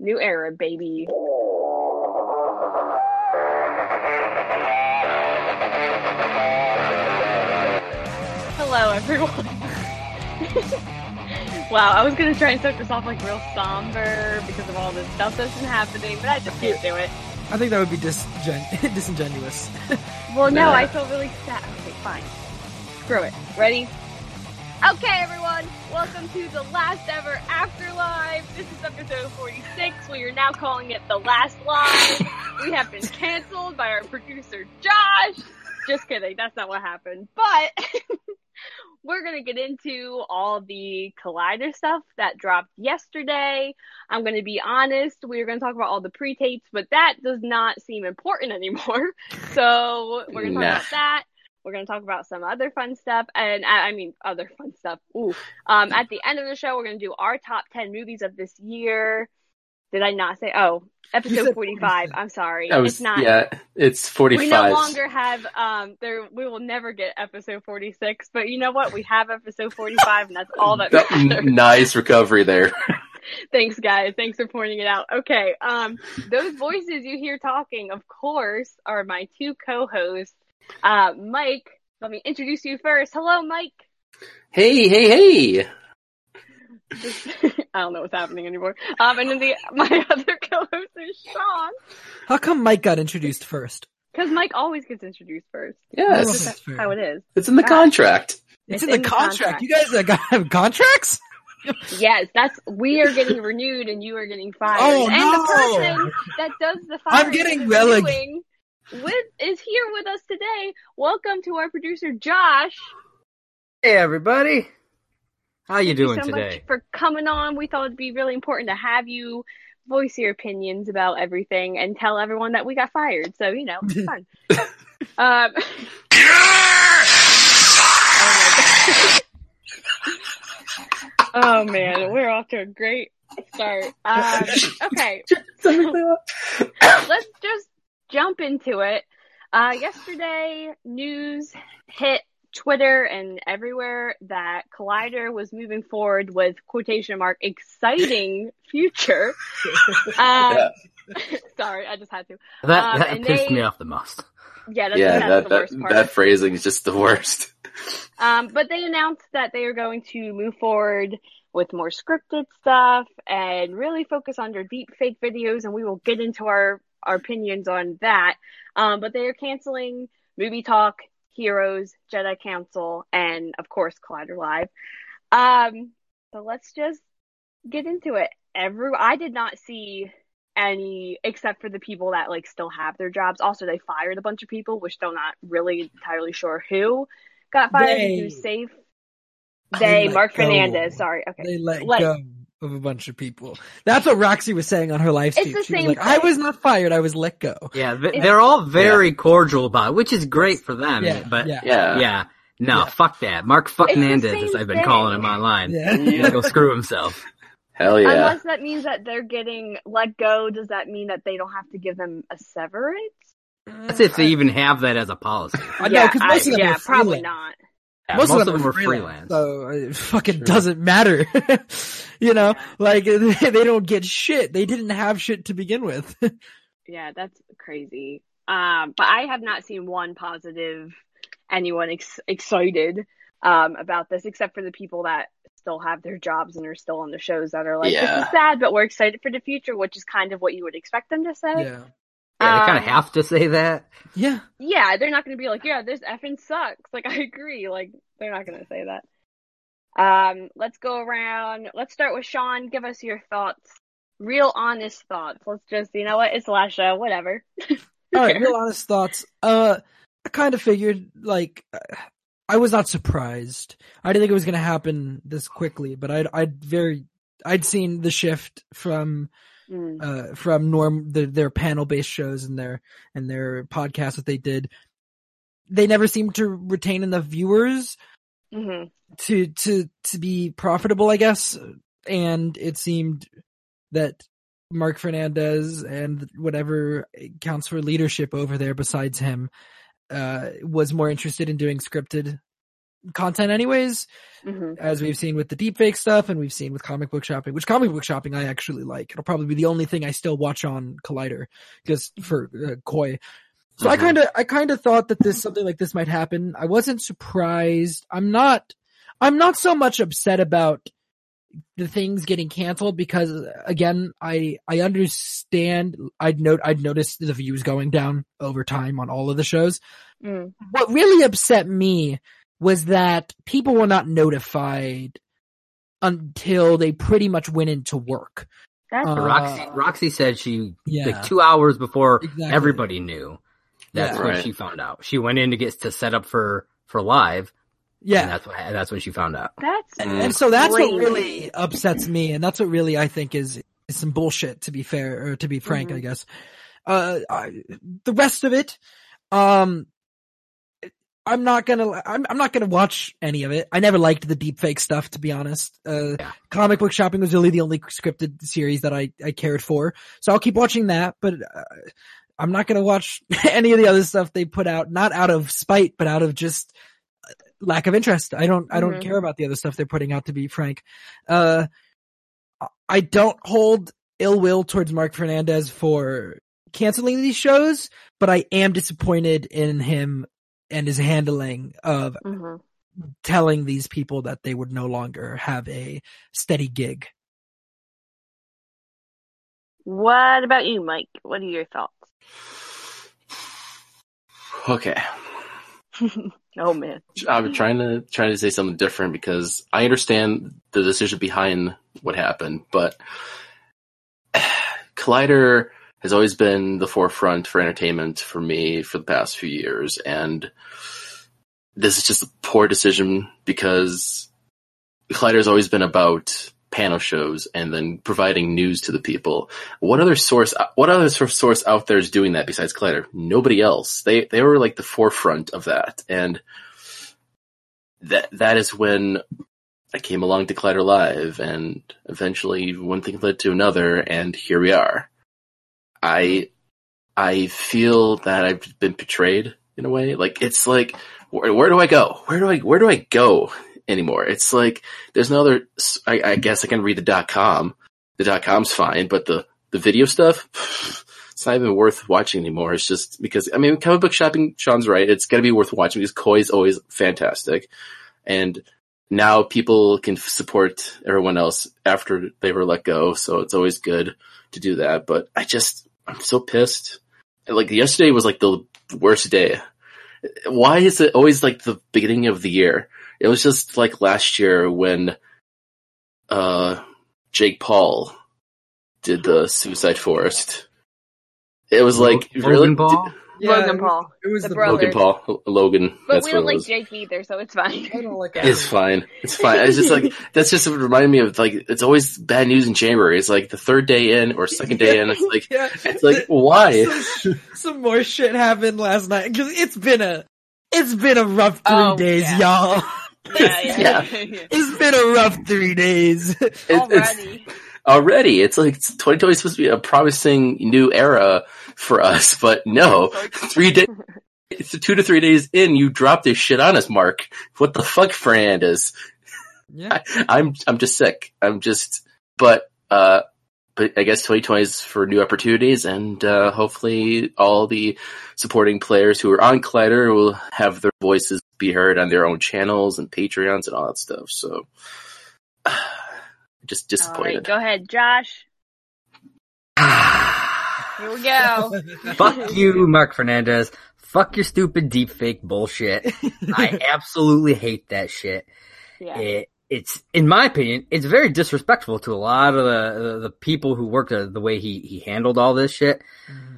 New era, baby. Hello, everyone. wow, I was gonna try and start this off like real somber because of all this stuff that's been happening, but I just can't do it. I think that would be disgen- disingenuous. Well, no, Nah. I feel really sad. Okay, fine. Screw it. Ready? Okay, everyone. Welcome to the last ever Afterlife. This is episode 46. We are now calling it the last live. We have been canceled by our producer Josh. Just kidding. That's not what happened. But we're gonna get into all the Collider stuff that dropped yesterday. I'm gonna be honest. We're gonna talk about all the pre-tapes, but that does not seem important anymore. So we're gonna talk Nah. about that. We're gonna talk about some other fun stuff, and I I mean other fun stuff. Ooh. Um, at the end of the show, we're gonna do our top ten movies of this year. Did I not say? Oh, episode forty-five. I'm sorry. Was, it's not. yeah, it's 45. We no longer have um there we will never get episode 46, but you know what? We have episode 45 and that's all that That- matters. nice recovery there. Thanks guys. Thanks for pointing it out. Okay. Um those voices you hear talking, of course, are my two co-hosts. Uh Mike, let me introduce you first. Hello Mike. Hey, hey, hey! I don't know what's happening anymore. Um and then the my other co-host is Sean How come Mike got introduced first? cuz Mike always gets introduced first. Yes, it's, that's. How it is. it's in the God. contract. It's, It's in the in the contract. contract. You guys uh, have contracts? Yes, that's we are getting renewed and you are getting fired. Oh, and no. the person that does the firing I'm getting and releg- renewing with is here with us today. Welcome to our producer Josh. Hey everybody, how you Thank doing you so today? much for coming on. We thought it'd be really important to have you voice your opinions about everything and tell everyone that we got fired. So you know, it's fun. um, oh man, we're off to a great start. Um, okay, let's just jump into it. Uh, yesterday, news hit Twitter and everywhere that Collider was moving forward with quotation mark exciting future. Uh, sorry, I just had to. That Um, that pissed they- me off the most. Yeah, that's, yeah, that's that, the that, worst part. that phrasing is just the worst. Um, but they announced that they are going to move forward with more scripted stuff and really focus on their deep fake videos, and we will get into our, our opinions on that. Um, but they are canceling Movie Talk, Heroes, Jedi Council, and of course Collider Live. Um, so let's just get into it. Every I did not see any except for the people that like still have their jobs. Also, they fired a bunch of people, which still not really entirely sure who got fired They- and who's safe. They They, Mark go. Fernandez. Sorry, okay. They let Like- go of a bunch of people. That's what Roxy was saying on her live It's stream. the She was same like, I was not fired, I was let go. Yeah, they're all very cordial about it, which is great for them. Yeah, but yeah. yeah, Yeah. no, Yeah. fuck that. Mark fuck It's the Nandez, same as I've been thing. calling him online. Yeah. He's gonna go screw himself. Hell yeah. Unless that means that they're getting let go, does that mean that they don't have to give them a severance? That's if they uh, even have that as a policy. I know, because most of them yeah, are probably not. Yeah, most, of them, are freelance, freelance. so it fucking Sure. doesn't matter. you know, like they don't get shit. They didn't have shit to begin with. Yeah, that's crazy. Um, but I have not seen one positive anyone ex- excited um, about this, except for the people that still have their jobs and are still on the shows that are like, this is sad, but we're excited for the future, which is kind of what you would expect them to say. yeah, Yeah, they kind of Um, have to say that. yeah. Yeah, they're not going to be like, yeah, this effing sucks. Like, I agree. Like, they're not going to say that. Um, let's go around. Let's start with Sean. Give us your thoughts. Real honest thoughts. Let's just, you know what? It's the last show. Whatever. All right, real honest thoughts. Uh, I kind of figured like uh, I was not surprised. I didn't think it was going to happen this quickly, but I'd I'd very I'd seen the shift from Mm. uh from norm the, their panel based shows and their and their podcasts that they did. They never seemed to retain enough viewers hmm to to to be profitable, I guess. And it seemed that Mark Fernandez and whatever counts for leadership over there besides him uh was more interested in doing scripted content anyways, hmm as we've seen with the deepfake stuff and we've seen with comic book shopping, which comic book shopping I actually like. It'll probably be the only thing I still watch on Collider just for uh, Coy. So I Mhm. kind of, I kind of thought that this, something like this might happen. I wasn't surprised. I'm not, I'm not so much upset about the things getting canceled because again, I, I understand, I'd note, I'd noticed the views going down over time on all of the shows Mm. what really upset me was that people were not notified until they pretty much went into work. That's Uh, Roxy, Roxy said she Yeah. like two hours before Exactly. everybody knew. That's Yeah. when Right. she found out. She went in to get to set up for for live. and Yeah. that's what that's when she found out. that's Mm. And so that's Crazy. what really upsets me. And that's what really I think is, is some bullshit to be fair, or to be frank, Mhm. I guess. Uh, I, the rest of it, um, I'm not gonna, I'm, I'm not gonna watch any of it. I never liked the deepfake stuff, to be honest. Uh, Yeah. comic book shopping was really the only scripted series that I, I cared for. So I'll keep watching that, but uh, I'm not gonna watch any of the other stuff they put out, not out of spite, but out of just uh, lack of interest. I don't, I don't Mhm. care about the other stuff they're putting out, to be frank. Uh, I don't hold ill will towards Mark Fernandez for canceling these shows, but I am disappointed in him and his handling of hmm telling these people that they would no longer have a steady gig. What about you, Mike? What are your thoughts? Okay. oh man. I'm trying to trying to say something different because I understand the decision behind what happened, but Collider has always been the forefront for entertainment for me for the past few years, and this is just a poor decision because Collider has always been about panel shows and then providing news to the people. What other source? What other source out there is doing that besides Collider? Nobody else. They they were like the forefront of that, and that that is when I came along to Collider Live, and eventually one thing led to another, and here we are. I I feel that I've been betrayed in a way. Like it's like where, where do I go? Where do I where do I go anymore? It's like there's no other. I, I guess I can read the dot com. The dot com's fine, but the the video stuff. It's not even worth watching anymore. It's just because I mean, comic book shopping. Sean's right. It's gonna be worth watching because Coy's always fantastic, and now people can support everyone else after they were let go. So it's always good to do that. But I just I'm so pissed. Like yesterday was like the worst day. Why is it always like the beginning of the year? It was just like last year when uh Jake Paul did the Suicide Forest. It was like Logan really Paul? Logan Paul. It was The the. Logan Paul Logan. But that's we don't like. Jake either, so it's fine. I don't like It's fine. It's fine. It's just like that's just what reminded me of like it's always bad news in January. It's like the third day in or second day in. It's like yeah. it's like why? some, some more shit happened last night because it's been a it's been a rough three Oh, days, yeah. y'all. Yeah, yeah. Yeah. It's been a rough three days. It- it's Already. It's like 2020 is supposed to be a promising new era for us, but no, three days. It's two to three days in, you drop this shit on us, Mark. What the fuck, Fernandez? yeah, I'm I'm just sick. I'm just, but uh, but I guess 2020 is for new opportunities, and uh, hopefully all the supporting players who are on Collider will have their voices be heard on their own channels and Patreons and all that stuff. So, just All right, disappointed. go ahead, Josh. Here we go. Fuck you, Mark Fernandez. Fuck your stupid deepfake bullshit. I absolutely hate that shit. Yeah. It, it's, in my opinion, it's very disrespectful to a lot of the the, the people who worked uh, the way he he handled all this shit.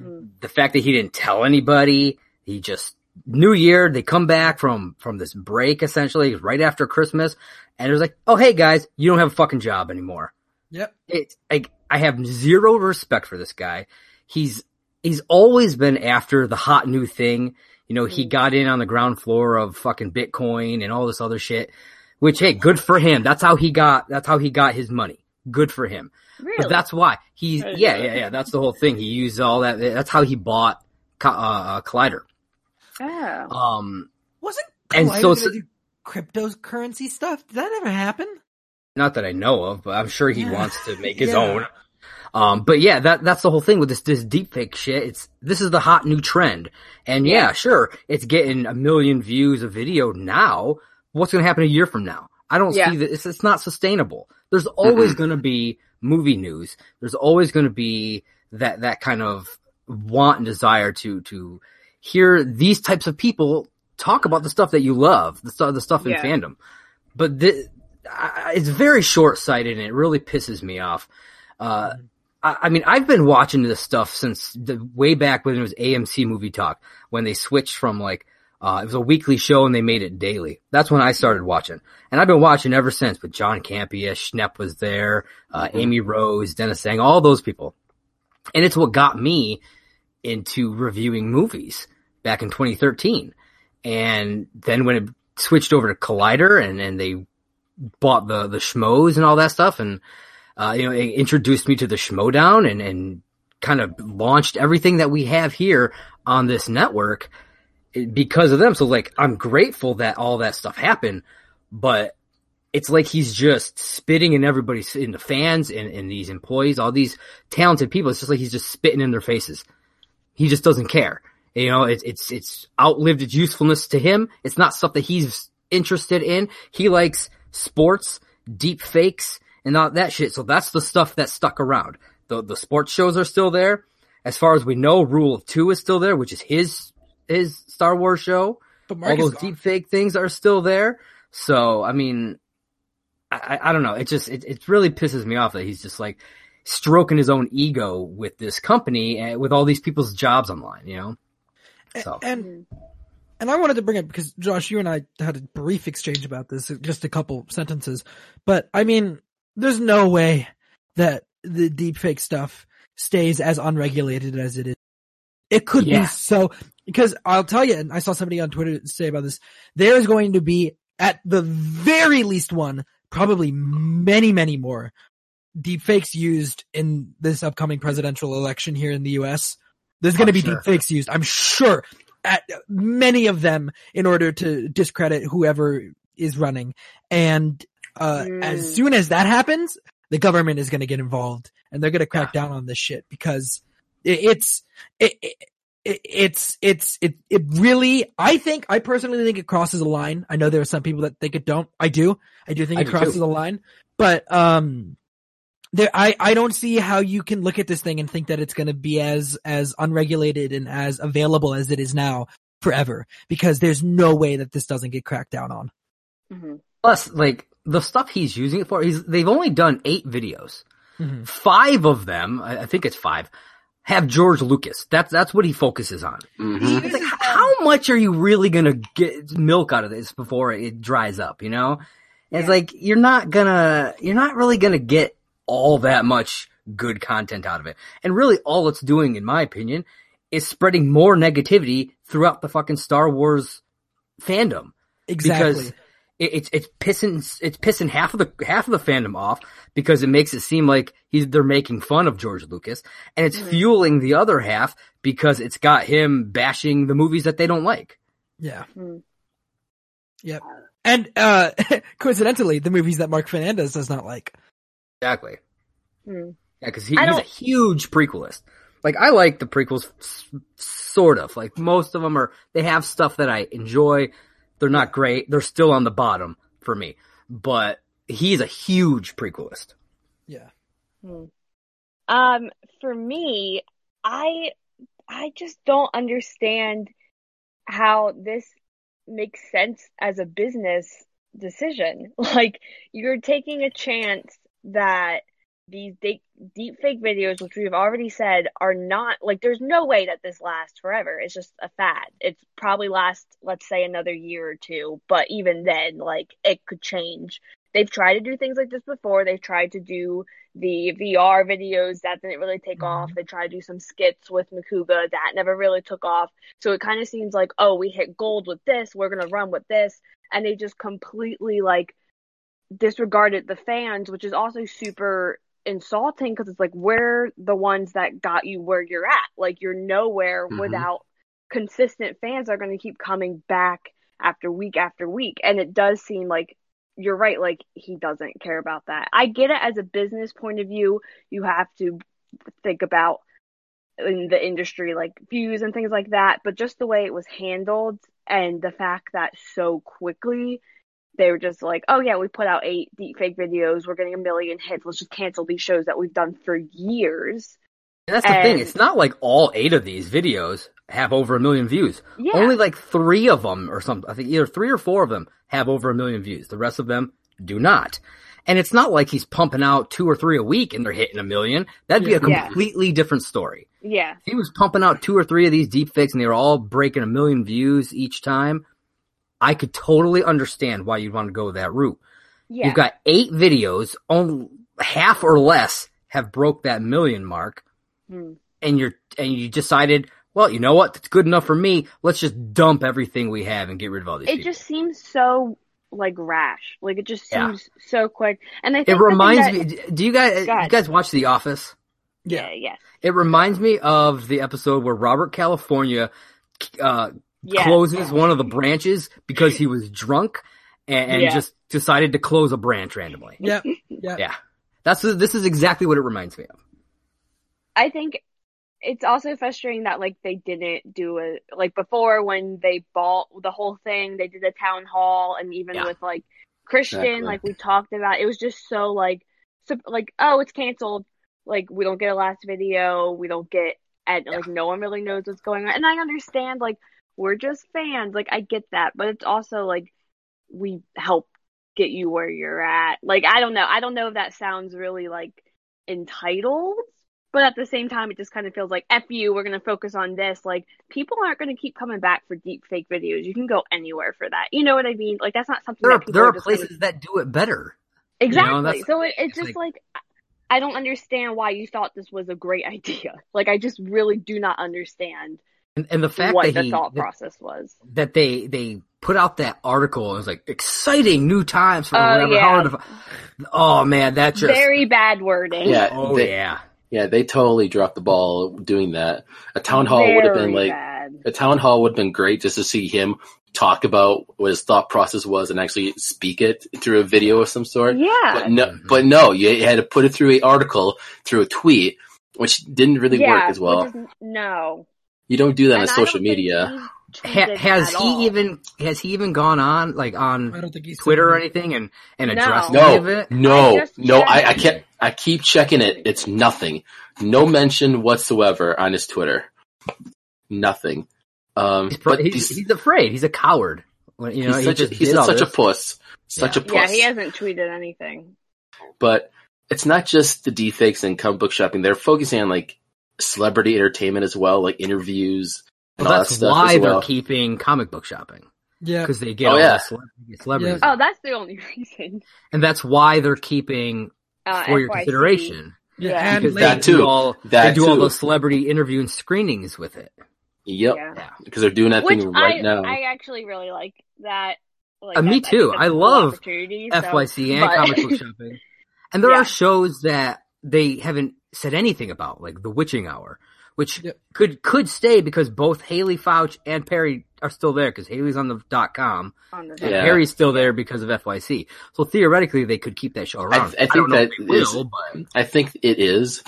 Mm. The fact that he didn't tell anybody, he just New Year, they come back from from this break essentially right after Christmas, and it was like, oh hey guys, you don't have a fucking job anymore. yep. It's like I have zero respect for this guy. He's he's always been after the hot new thing. You know, he Mm. got in on the ground floor of fucking Bitcoin and all this other shit. Which hey, good for him. That's how he got that's how he got his money. Good for him. Really? But that's why he's yeah yeah yeah. That's the whole thing. He used all that. That's how he bought uh, uh, Collider. Oh. Um, Wasn't And Collider so- gonna do cryptocurrency stuff? Did that ever happen? Not that I know of, but I'm sure he Yeah. wants to make his Yeah. own. Um, but yeah, that, that's the whole thing with this, this deepfake shit. It's, this is the hot new trend. And yeah, sure, it's getting a million views a video now. What's going to happen a year from now? I don't Yeah. see that. It's, it's not sustainable. There's always going to be movie news. There's always going to be that, that kind of want and desire to, to hear these types of people talk about the stuff that you love, the stuff, the stuff in Yeah. fandom. But thi- I- it's very short sighted and it really pisses me off. Uh, I, I mean, I've been watching this stuff since the way back when it was AMC Movie Talk, when they switched from like, uh, it was a weekly show and they made it daily. That's when I started watching. And I've been watching ever since with John Campea, Schnepp was there, uh, Amy Rose, Dennis Sang, all those people. And it's what got me into reviewing movies back in 2013. And then when it switched over to Collider and, and they bought the, the schmoes and all that stuff and, uh, you know, it introduced me to the schmoedown and, and kind of launched everything that we have here on this network because of them. So like, I'm grateful that all that stuff happened, but it's like he's just spitting in everybody's, in the fans and, and these employees, all these talented people. It's just like he's just spitting in their faces. He just doesn't care. You know, it's, it's, it's outlived its usefulness to him. It's not stuff that he's interested in. He likes sports, deep fakes, and all that shit. So that's the stuff that stuck around. The, the sports shows are still there. As far as we know, Rule of Two is still there, which is his, his Star Wars show. But All those deep fake things are still there. So, I mean, I, I, I don't know. It just, it, it really pisses me off that he's just like stroking his own ego with this company and with all these people's jobs online, you know? So, And mm-hmm. and I wanted to bring it because Josh, you and I had a brief exchange about this, just a couple sentences. But I mean, there's no way that the deepfake stuff stays as unregulated as it is. It could Yeah. be so because I'll tell you, and I saw somebody on Twitter say about this. There is going to be at the very least one, probably many, many more deepfakes used in this upcoming presidential election here in the U.S. There's going to be sure. deepfakes used, I'm sure, at many of them in order to discredit whoever is running. And uh, Mm. as soon as that happens, the government is going to get involved and they're going to crack down on this shit because it, it's it, it, it, it's it's it it really I think I personally think it crosses a line. I know there are some people that think it don't. I do. I do think I it do crosses too. a line. But um there I I don't see how you can look at this thing and think that it's going to be as as unregulated and as available as it is now forever because there's no way that this doesn't get cracked down on. hmm plus, like, the stuff he's using it for, he's, they've only done eight videos. Mhm. Five of them, I, I think it's five, have George Lucas. That's, that's what he focuses on. Mhm. It's like, how much are you really gonna get milk out of this before it dries up, you know? It's like, you're not gonna, you're not really gonna get all that much good content out of it. And really all it's doing, in my opinion, is spreading more negativity throughout the fucking Star Wars fandom. Exactly. Because it, it's, it's pissing, it's pissing half of the, half of the fandom off because it makes it seem like he's, they're making fun of George Lucas and it's Mhm. fueling the other half because it's got him bashing the movies that they don't like. yeah. Mm. Yep. And uh coincidentally, the movies that Mark Fernandez does not like. Exactly. Mm. Yeah, cause he, he's a huge prequelist. Like I like the prequels, sort of. Like most of them are, they have stuff that I enjoy. They're not great. They're still on the bottom for me, but he's a huge prequelist. Yeah. Hmm. Um, for me, I I just don't understand how this makes sense as a business decision. Like you're taking a chance that these deep, deep fake videos, which we've already said are not like there's no way that this lasts forever. It's just a fad. It's probably last, let's say, another year or two, but even then, like it could change. They've tried to do things like this before. They've tried to do the VR videos that didn't really take mm-hmm. off. They tried to do some skits with Makuga that never really took off. So it kind of seems like, oh, we hit gold with this. We're going to run with this. And they just completely like disregarded the fans, which is also super insulting because it's like, we're the ones that got you where you're at. Like you're nowhere Mhm. without consistent fans are going to keep coming back after week after week. And it does seem like you're right, like he doesn't care about that. I get it as a business point of view, you have to think about in the industry like views and things like that, but just the way it was handled and the fact that so quickly they were just like, oh yeah, we put out eight deep fake videos, we're getting a million hits, let's just cancel these shows that we've done for years. And that's the thing. It's not like all eight of these videos have over a million views. Yeah. Only like three of them or something. I think either three or four of them have over a million views. The rest of them do not. And it's not like he's pumping out two or three a week and they're hitting a million. That'd be a Yeah. completely different story. Yeah. If he was pumping out two or three of these deep fakes and they were all breaking a million views each time, I could totally understand why you'd want to go that route. Yeah. You've got eight videos, only half or less have broke that million mark Hmm. and you're and you decided, well, you know what? it's good enough for me. Let's just dump everything we have and get rid of all these. it people. just seems so like rash. Like it just Yeah. seems so quick. And I think it reminds that- me. Do you guys you guys watch The Office? Yeah, yeah. It reminds me of the episode where Robert California uh, Yeah. closes one of the branches because he was drunk and, and Yeah. just decided to close a branch randomly. Yeah, yeah. Yeah, that's this is exactly what it reminds me of. I think it's also frustrating that like they didn't do it like before when they bought the whole thing, they did a town hall and even Yeah. with like Christian, Exactly. like we talked about, it was just so like so like, oh, it's canceled. Like we don't get a last video, we don't get and like no one really knows what's going on. And I understand like we're just fans, like I get that, but it's also like we help get you where you're at. Like I don't know. I don't know if that sounds really like entitled, but at the same time it just kind of feels like F you, we're gonna focus on this. Like people aren't gonna keep coming back for deep fake videos. You can go anywhere for that. You know what I mean? Like that's not something There are there are gonna- places that do it better. Exactly. that's- so it, it's it's just like, I don't understand why you thought this was a great idea. Like I just really do not understand And, and the fact what that the he thought that, process was. that they they put out that article. It was like exciting new times for Oh, whatever. yeah. Howard oh man, that's just Very bad wording. Yeah, oh they, yeah. yeah, they totally dropped the ball doing that. A town hall would have been like bad. a town hall would have been great just to see him talk about what his thought process was and actually speak it through a video of some sort. Yeah. But no, Mhm. but no, you had to put it through a article, through a tweet, which didn't really yeah, work as well. which is- no. You don't do that on And I social media. Ha- has he all. even has he even gone on like on I don't think he's Twitter or anything and and No. addressed any No, of it? no, I just no. I, I can't. I keep checking it. It's nothing. No mention whatsoever on his Twitter. Nothing. Um, He's, but he's, he's, he's afraid. He's a coward. You know, he's he such, a, just he's did all such a puss. Such Yeah. a puss. Yeah, he hasn't tweeted anything. but it's not just the deepfakes and comic book shopping. They're focusing on like celebrity entertainment as well, like interviews and Well, all that that's stuff why as they're keeping comic book shopping Yeah, because they get Oh, all yeah. the celebrity, celebrities, Oh, that's the only reason. and that's why they're keeping Uh, for your consideration yeah, Yeah. and because late- they That do too. all That they do all too. those celebrity interview and screenings with it. Yep, Yeah. because they're doing that Which thing right I, now. I actually really like that. Like, Uh, me that's- too. I that's a cool love opportunity, so- FYC and but- comic book shopping, and there Yeah. are shows that they haven't said anything about, like The Witching Hour, which Yep. could could stay because both Haleigh Foutch and Perry are still there because Haleigh's on the dot com on the and Yeah. Perry's still there because of FYC. So theoretically, they could keep that show around. I think don't know that if they is- will, but I think it is.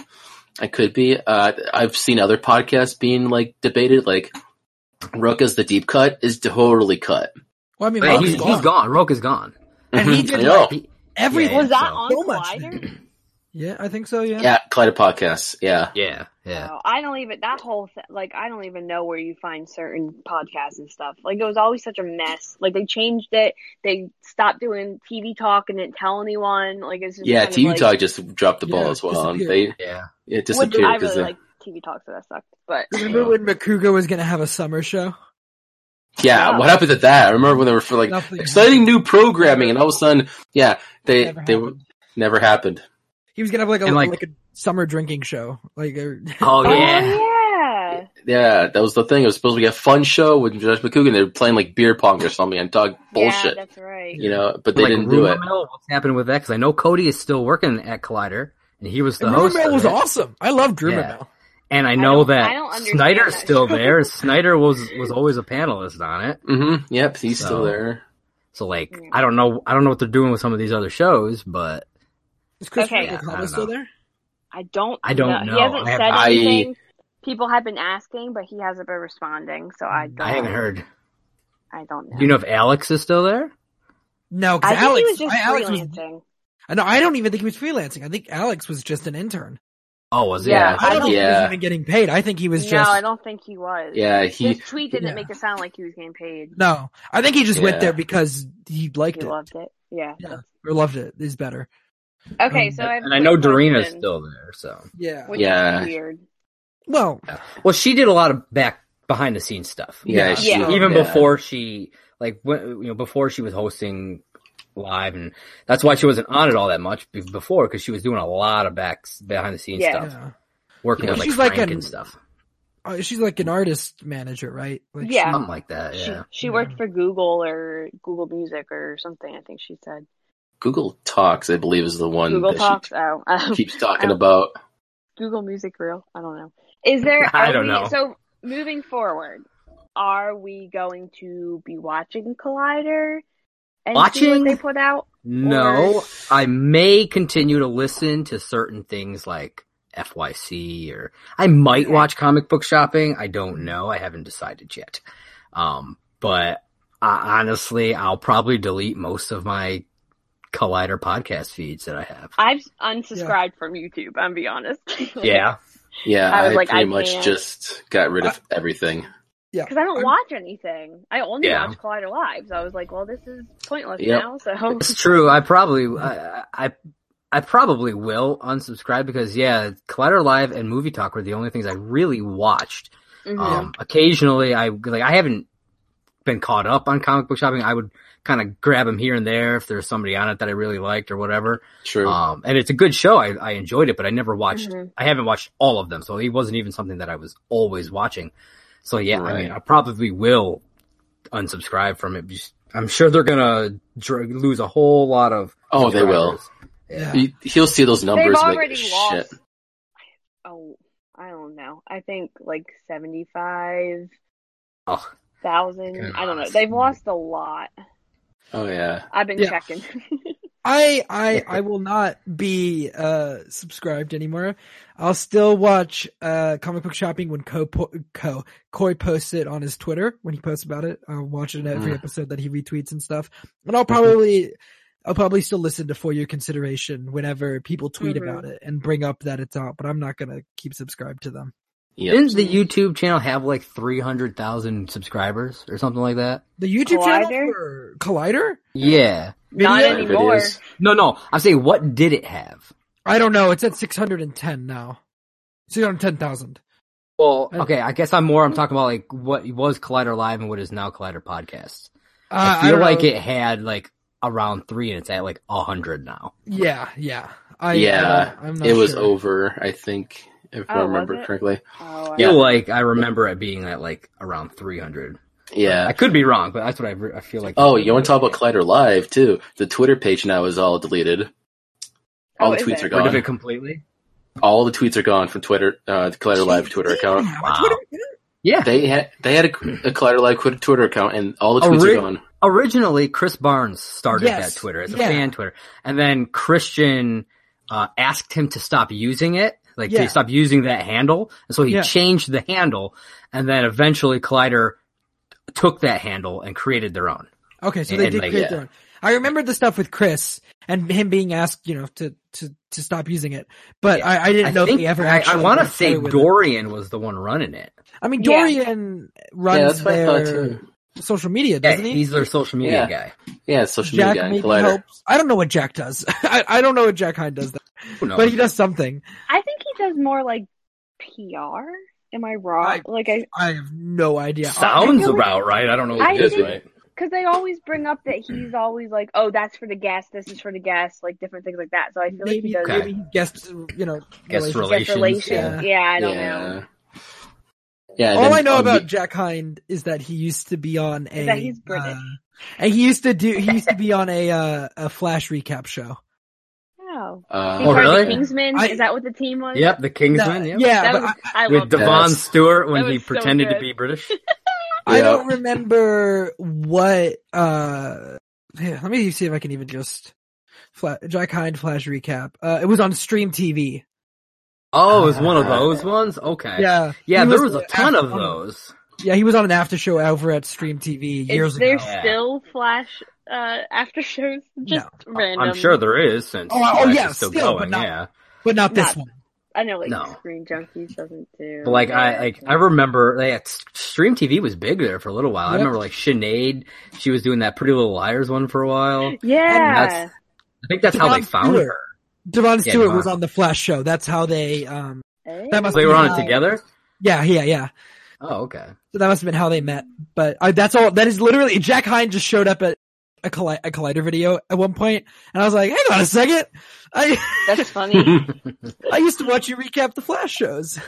I could be. Uh, I've seen other podcasts being like debated, like Rook as the deep cut is totally cut. well, I mean, Hey, Rock he's, is he's gone. Roke is gone. And he Mhm. did I know. He- everything. Yeah, Was that so- on so much. Collider? Yeah, I think so. Yeah. Yeah, Collider Podcasts. Yeah. yeah, yeah. No, I don't even that whole th- like I don't even know where you find certain podcasts and stuff. Like it was always such a mess. Like they changed it. They stopped doing TV talk and didn't tell anyone. Like it's Yeah, kind of TV like, Talk just dropped the ball Yeah, as well. They Yeah. it disappeared I because really like TV talk, so that sucked. But Remember when Makuga was gonna have a summer show? yeah, Yeah. what happened to that? I remember when they were for like Nothing exciting new programming, and all of a sudden, yeah, they Never they happened. never happened. He was gonna have like a like- like, a summer drinking show. Like, uh, Oh oh yeah. yeah, Yeah, that was the thing. It was supposed to be a fun show with Judge McCougan. They were playing like beer pong or something and talk yeah, bullshit, that's right. you know. But they like didn't do Rumor it. Mill, what's happening with that? Because I know Cody is still working at Collider, and he was the and host. Rumor of was it. awesome. I loved Rumor Yeah. Mill. And I I know don't- that I Snyder's that still there. Snyder was was always a panelist on it. Mm-hmm. Yep, he's So- still there. So like, Yeah. I don't know, I don't know what they're doing with some of these other shows, but Is Chris Okay. Michael I still know. there? I don't. I don't know. He hasn't I have- said I- anything. People have been asking, but he hasn't been responding. So I don't. I haven't heard. I don't know. Do you know if Alex is still there? No, I because think Alex, he was just I- Alex was. freelancing. I know. I don't even think he was freelancing. I think Alex was just an intern. Oh, was he? Yeah, I don't think he was even getting paid. I think he was no, just. I don't think he was. Yeah, he. His tweet didn't yeah. make it sound like he was getting paid. No, I think he just went there because he liked He it. loved it. Yeah. Yeah, or loved it. Is better. Okay, Um, so I have And I know quick Dorina's question, still there. So, Yeah. which Yeah. is weird. Well, well, she did a lot of back behind the scenes stuff. Yeah, Yeah. she- Yeah. even yeah. before she like when, you know before she was hosting live and that's why she wasn't on it all that much before because she was doing a lot of backs behind the scenes Yeah. stuff yeah. working Yeah, with like she's like Frank an- and stuff Uh, she's like an artist manager, right? Like Yeah. something like that She yeah she Yeah. worked for Google or Google Music or something. I think she said Google Talks, I believe, is the one Google that Talks. Oh, um, she keeps talking Oh. about. Google Music Real. I don't know. Is there? I are don't we- know. So moving forward, are we going to be watching Collider and see Watching? what they put out? no Or- I may continue to listen to certain things like FYC or I might Okay. watch comic book shopping I don't know I haven't decided yet um but uh, honestly I'll probably delete most of my Collider podcast feeds that I have I've unsubscribed from YouTube. I'm be honest. yeah Yeah, I I, was like, pretty I much can't. just got rid of everything. yeah. Because I don't I'm- watch anything. I only Yeah. watch Collider Live. So I was like, well, this is pointless Yep. now. So It's true. I probably, I, I, I probably will unsubscribe because yeah, Collider Live and Movie Talk were the only things I really watched. Mhm. Um, occasionally I, like, I haven't been caught up on comic book shopping. I would kind of grab them here and there if there's somebody on it that I really liked or whatever. True. Um, and it's a good show. I, I enjoyed it, but I never watched, Mhm. I haven't watched all of them. So it wasn't even something that I was always watching. So yeah, I mean, I probably will unsubscribe from it. I'm sure they're gonna dr- lose a whole lot of. oh, they will. Yeah. He, he'll see those numbers. They've already like, lost. Shit. Oh, I don't know. I think like seventy-five Oh, thousand. Good I don't know. They've lost a lot. Oh yeah. I've been Yeah. checking. I I I will not be uh subscribed anymore. I'll still watch uh comic book shopping when Co po- Co Coy posts it on his Twitter when he posts about it. I'll watch it in every Mm. episode that he retweets and stuff. And I'll probably I'll probably still listen to For Your Consideration whenever people tweet Mhm. about it and bring up that it's out, but I'm not gonna keep subscribed to them. Yep. didn't the YouTube channel have like three hundred thousand subscribers or something like that? The YouTube channel Collider? for Collider? Yeah. Not Video? anymore. No, no. I'm saying, what did it have? I don't know. It's at 610 now. 610,000. Well, okay. I guess I'm more. I'm talking about like what was Collider Live and what is now Collider Podcast. Uh, I feel don't like know. it had like around three, and it's at like a hundred now. Yeah, yeah. I, yeah, I, am not it was sure. over. I think if I Oh, was remember correctly. Oh, I I feel like I remember it being at like around three hundred. Yeah. I could be wrong, but that's what I, re- I feel like. Oh, you want to talk about Collider Live too? The Twitter page now is all deleted. All Oh, the tweets it? are Rid of gone. it completely. All the tweets are gone from Twitter. Uh, the Collider Live Twitter account. Yeah, Wow. Twitter- Yeah. They had they had a, a Collider Live Twitter Twitter account, and all the tweets really? are gone. Originally, Chris Barnes started Yes. that Twitter as a Yeah. fan Twitter, and then Christian uh, asked him to stop using it, like Yeah. to stop using that handle, and so he Yeah. changed the handle, and then eventually Collider took that handle and created their own. Okay, so they And, did like, create yeah. their own. I remember the stuff with Chris and him being asked, you know, to to to stop using it, but Yeah. I, I didn't I know think they ever actually. I want to say through with it. Dorian was the one running it. I mean, Yeah. Dorian runs Yeah, that's what I thought their social media, doesn't he? he's their social media Yeah. guy. Yeah, social Jack media guy, maybe Collider. helps. I don't know what Jack does. I, I don't know what Jack Hyde does, that, Who knows? but he does something. I think he does more like PR. Am I wrong? I- like I, I have no idea. Sounds feel like- about right. I don't know what I it is, think- right? because they always bring up that he's always like, oh, that's for the guest. This is for the guest. Like different things like that. So I feel like maybe he does Okay. maybe he guessed, you know, Guest relations. guest relations, relations. yeah. Yeah. I don't yeah. know. Yeah. All then I know on about the- Jack Hind is that he used to be on a. Is that he's British. uh, and he used to do. He used to be on a uh, a Flash recap show. Oh, Oh. Uh, He Oh, really? The Kingsman? I- Is that what the team was? Yep, the Kingsman. No, yep. yeah, was, I, I With love that. Devon Stewart when he was so pretended to be British. I don't remember what. uh yeah, Let me see if I can even just. Fla- Jack Hind flash recap. Uh, it was on Stream TV. Oh, it was one of Uh, those ones? Okay. Yeah, Yeah, He there was a the ton of those. Yeah, he was on an after show over at Stream TV years ago. Is there ago. Yeah. still Flash uh, after shows? Just random. I'm sure there is since Oh, oh, yeah, still, still, but going, not- yeah. but not this Not- one. I know, like No. Screen Junkies doesn't do. But like I like I remember they had Stream TV was big there for a little while. I remember like Sinead, she was doing that Pretty Little Liars one for a while. Yeah. that's- I think that's how they found Stewart. her. Devon Yeah, Stewart Devon. was on the Flash show. That's how they. um Eh? that must They were on it together. Yeah, yeah, yeah. Oh, okay. So that must have been how they met. But I, that's all. That is literally Jack Hine just showed up at a, colli- a Collider video at one point, and I was like, "Hang on a second, I That's funny. I used to watch you recap the Flash shows."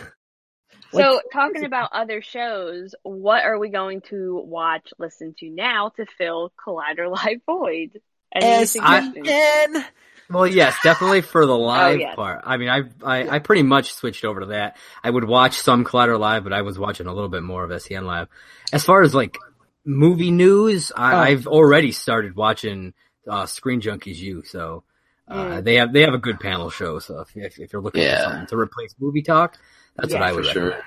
so, talking about other shows, what are we going to watch, listen to now to fill Collider Live Void? Any S suggestions? N. Well, yes, definitely for the oh, live yes. part. I mean, I, I I pretty much switched over to that. I would watch some Collider Live, but I was watching a little bit more of SEN Live. As far as like movie news, I, Oh. I've already started watching uh, Screen Junkies U. So uh, Mm. they have they have a good panel show. So if if, if you're looking Yeah. for something to replace movie talk, that's Yeah, what I for would sure. recommend.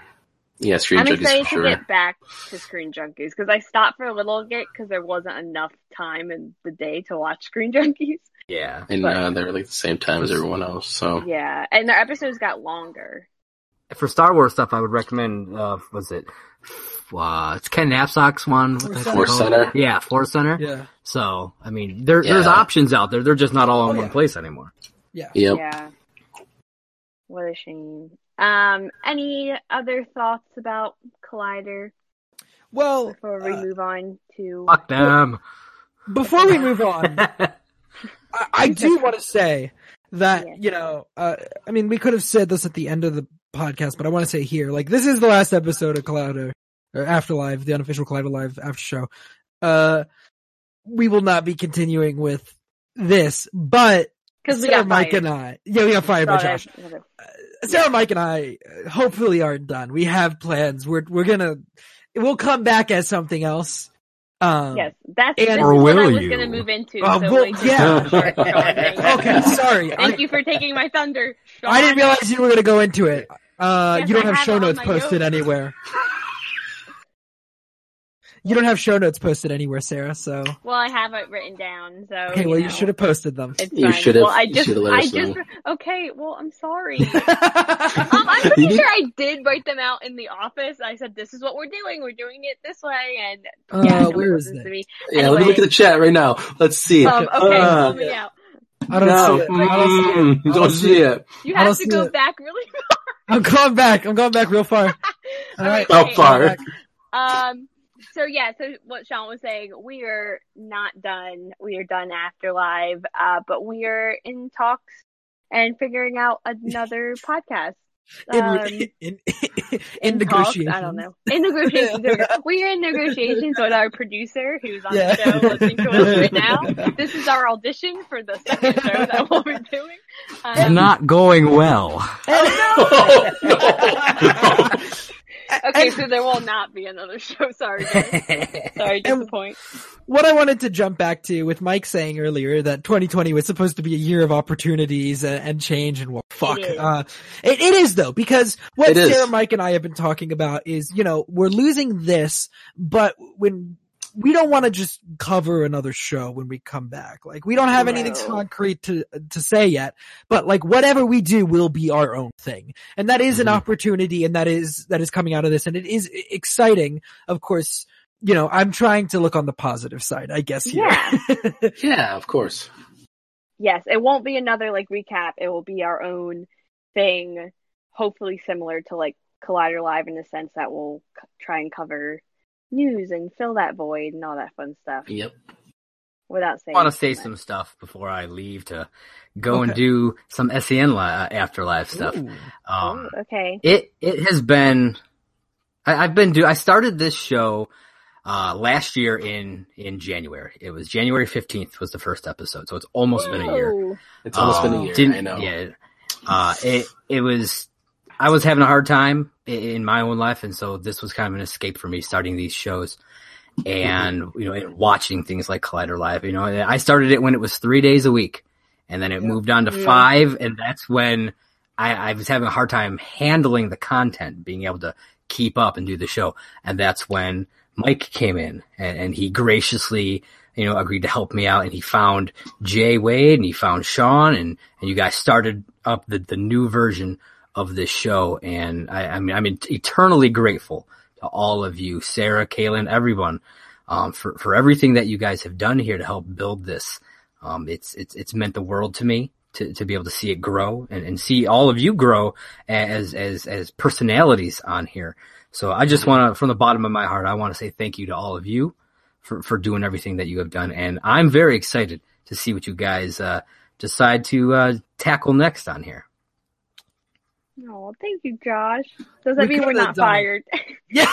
Yeah, Screen I'm Junkies excited for to sure. get back to Screen Junkies because I stopped for a little bit because there wasn't enough time in the day to watch Screen Junkies. Yeah. And but- uh, they're like the same time as everyone else. So Yeah, and their episodes got longer. For Star Wars stuff, I would recommend. Uh, was it? Uh, it's Ken Napzok's one. What's that Force? Center. Yeah, Force Center. Yeah, So, I mean, there, there's options out there. They're just not all in Oh, one yeah. place anymore. yeah. yep. Yeah. What a shame. Um, any other thoughts about Collider Well, before we uh, move on to? Fuck them. before we move on, I, I do want to say that Yeah. you know, uh, I mean, we could have said this at the end of the podcast, but I want to say here, like, this is the last episode of Collider or Afterlife, the unofficial Collider Live after show. Uh, we will not be continuing with this, but Because we Sarah, got Mike, fired. and I, yeah, we got fired by Josh. whatever. Sarah, Mike, and I uh, hopefully aren't done. We have plans. We're we're gonna we'll come back as something else. Um, Yes, that's And- this Or is what I will was you? going to move into. Uh, so well, wait till yeah. Sean starts going. Thank you. Okay, sorry. Thank I, you for taking my thunder. Sean. I didn't realize you were gonna go into it. Uh, Yes, you don't I have have show notes posted notes. anywhere. You don't have show notes posted anywhere, Sarah. So Well, I have it written down. So okay, well, you know, should have posted them. It's You should've- Well, I just, should've let I just. know. Okay. Well, I'm sorry. Um, I'm pretty sure I did write them out in the office. I said, "This is what we're doing. We're doing it this way." And Uh, yeah, no where is it? to me. Yeah, let me look at the chat right now. Let's see. Um, okay, Uh, help me out. I don't no, see it. I don't see it. mm, don't see it. You I don't have to go it. back really. far. I'm going back. I'm going back real far. All right. How okay. far? Um. So yeah. So what Sean was saying, we are not done. We are done after live. Uh, but we are in talks and figuring out another podcast. In, Um, in, in, in talks, negotiations. I don't know. In negotiations. we are in negotiations with our producer who's on Yeah. the show listening to us right now. This is our audition for the second show that we'll be doing. It's Um, not going well. Oh, no. okay, so there will not be another show. Sorry. Sorry, And- disappoint. what I wanted to jump back to with Mike saying earlier that 2020 was supposed to be a year of opportunities and, and change and well, fuck. is. Uh, it, it is though, because what It is. Sarah, Mike and I have been talking about is, you know, we're losing this, but when we don't want to just cover another show when we come back. Like we don't have anything concrete to, to say yet, but like whatever we do will be our own thing. And that is an Mhm. opportunity and that is, that is coming out of this and it is exciting. Of course, you know, I'm trying to look on the positive side, I guess. Here. Yeah. yeah, of course. Yes, it won't be another like recap. It will be our own thing, hopefully similar to like Collider Live in the sense that we'll c- try and cover news and fill that void and all that fun stuff Yep. without saying. I want to say much. some stuff before I leave to go and do some SEN li- uh, afterlife stuff. Ooh. Um, Ooh, okay. it it has been I, I've been do I started this show uh, last year in in January. It was January fifteenth was the first episode, so it's almost been a year. It's almost Um, been a year. didn't- I know. Yeah, uh, it it was. I was having a hard time in my own life, and so this was kind of an escape for me starting these shows, and you know, and watching things like Collider Live. You know, I started it when it was three days a week, and then it moved on to Yeah. five, and that's when I, I was having a hard time handling the content, being able to keep up and do the show, and that's when Mike came in, and, and he graciously you know, agreed to help me out and he found Jay Wade and he found Sean and, and you guys started up the, the new version of this show. And I, I mean, I'm eternally grateful to all of you, Sarah, Kaylin, everyone, um, for, for everything that you guys have done here to help build this. Um, it's, it's, it's meant the world to me to, to be able to see it grow and, and see all of you grow as, as, as personalities on here. So I just want to, from the bottom of my heart, I want to say thank you to all of you for, for doing everything that you have done. And I'm very excited to see what you guys, uh, decide to, uh, tackle next on here. Oh, thank you, Josh. Does that We mean we're not fired? Yeah.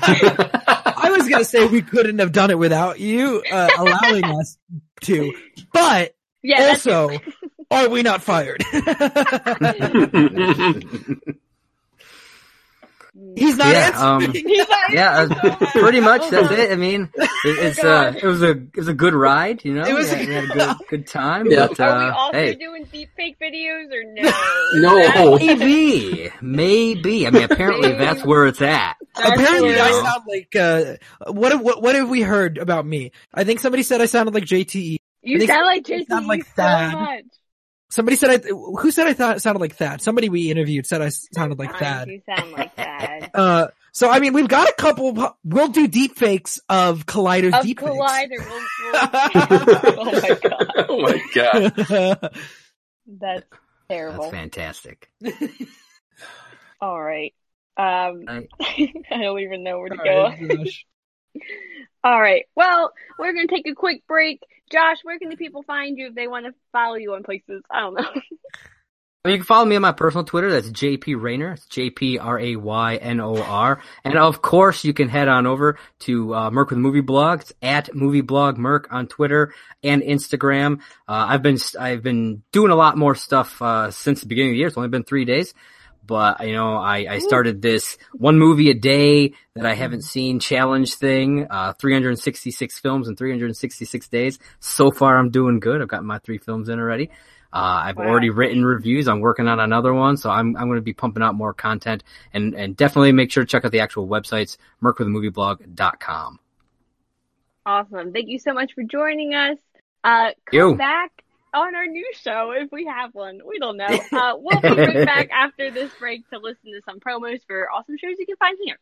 I was gonna say we couldn't have done it without you uh, allowing us to, but yeah, also, are we not fired? He's not Yeah, um, answering. He's like, yeah, uh, pretty much that's it. I mean, it, it's, uh, it was a, it was a good ride, you know, It was- we had, we had a good, good time, Yeah. but, Are we uh, also hey, doing deep fake videos or no? No. maybe, maybe. I mean, apparently that's where it's at. Apparently, I sound like uh, what? have- What? What have we heard about me? I think somebody said I sounded like JTE. You sound like JTE JT sound like so Thad. much. Somebody said I. Who said I thought it sounded like Thad? Somebody we interviewed said I sounded like Sometimes Thad. You sound like that. Uh, so I mean, we've got a couple. We'll do deep fakes of Collider's Of deep Collider. We'll, we'll oh my god. oh my god. That's terrible. That's fantastic. All right. Um, I- I don't even know where to All go. right, All right. Well, we're going to take a quick break. Josh, where can the people find you if they want to follow you on places? I don't know. You can follow me on my personal Twitter. That's JP Raynor. It's J P R A Y N O R. And of course, you can head on over to uh, Merc with Movie Blog. It's at Movie Blog Merc on Twitter and Instagram. Uh, I've been I've been doing a lot more stuff uh, since the beginning of the year. It's only been three days, but you know I, I started this one movie a day that I haven't seen challenge thing. Uh, 366 films in 366 days. So far, I'm doing good. I've got my three films in already. Uh, I've Wow. already written reviews. I'm working on another one, so I'm I'm going to be pumping out more content and and definitely make sure to check out the actual websites mercwithmovieblog.com. awesome. Thank you so much for joining us. Uh, come You. back on our new show if we have one. We don't know. Uh, we'll be right back after this break to listen to some promos for awesome shows you can find here.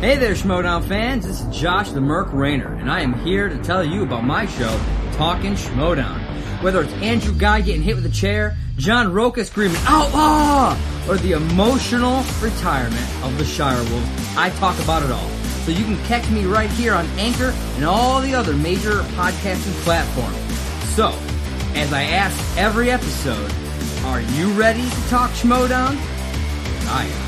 Hey there, Schmoedown fans. This is Josh the Merc Raynor, and I am here to tell you about my show, Talking Schmoedown. Whether it's Andrew Guy getting hit with a chair, John Rocha screaming outlaw, or the emotional retirement of the Shire Wolves, I talk about it all. So you can catch me right here on Anchor and all the other major podcasting platforms. So, as I ask every episode, are you ready to talk Schmoedown? I am.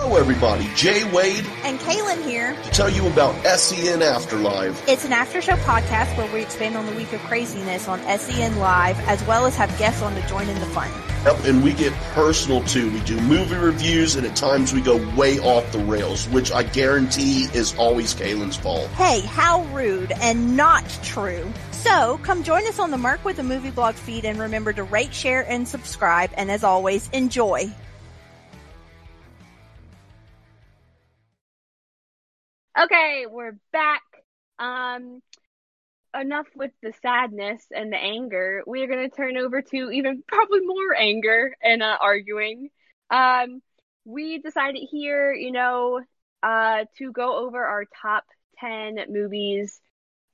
Hello, everybody. Jay Wade And Kaylin here. to tell you about SEN Afterlife. It's an after show podcast where we expand on the week of craziness on SEN Live, as well as have guests on to join in the fun. Yep, and we get personal too. We do movie reviews, and at times we go way off the rails, which I guarantee is always Kaylin's fault. Hey, how rude and not true. So, come join us on the Merc with the Movie Blog feed and remember to rate, share, and subscribe. And as always, enjoy. Okay, we're back. Um, enough with the sadness and the anger. We are going to turn over to even probably more anger and uh, arguing. Um, we decided here, you know, uh, to go over our top 10 movies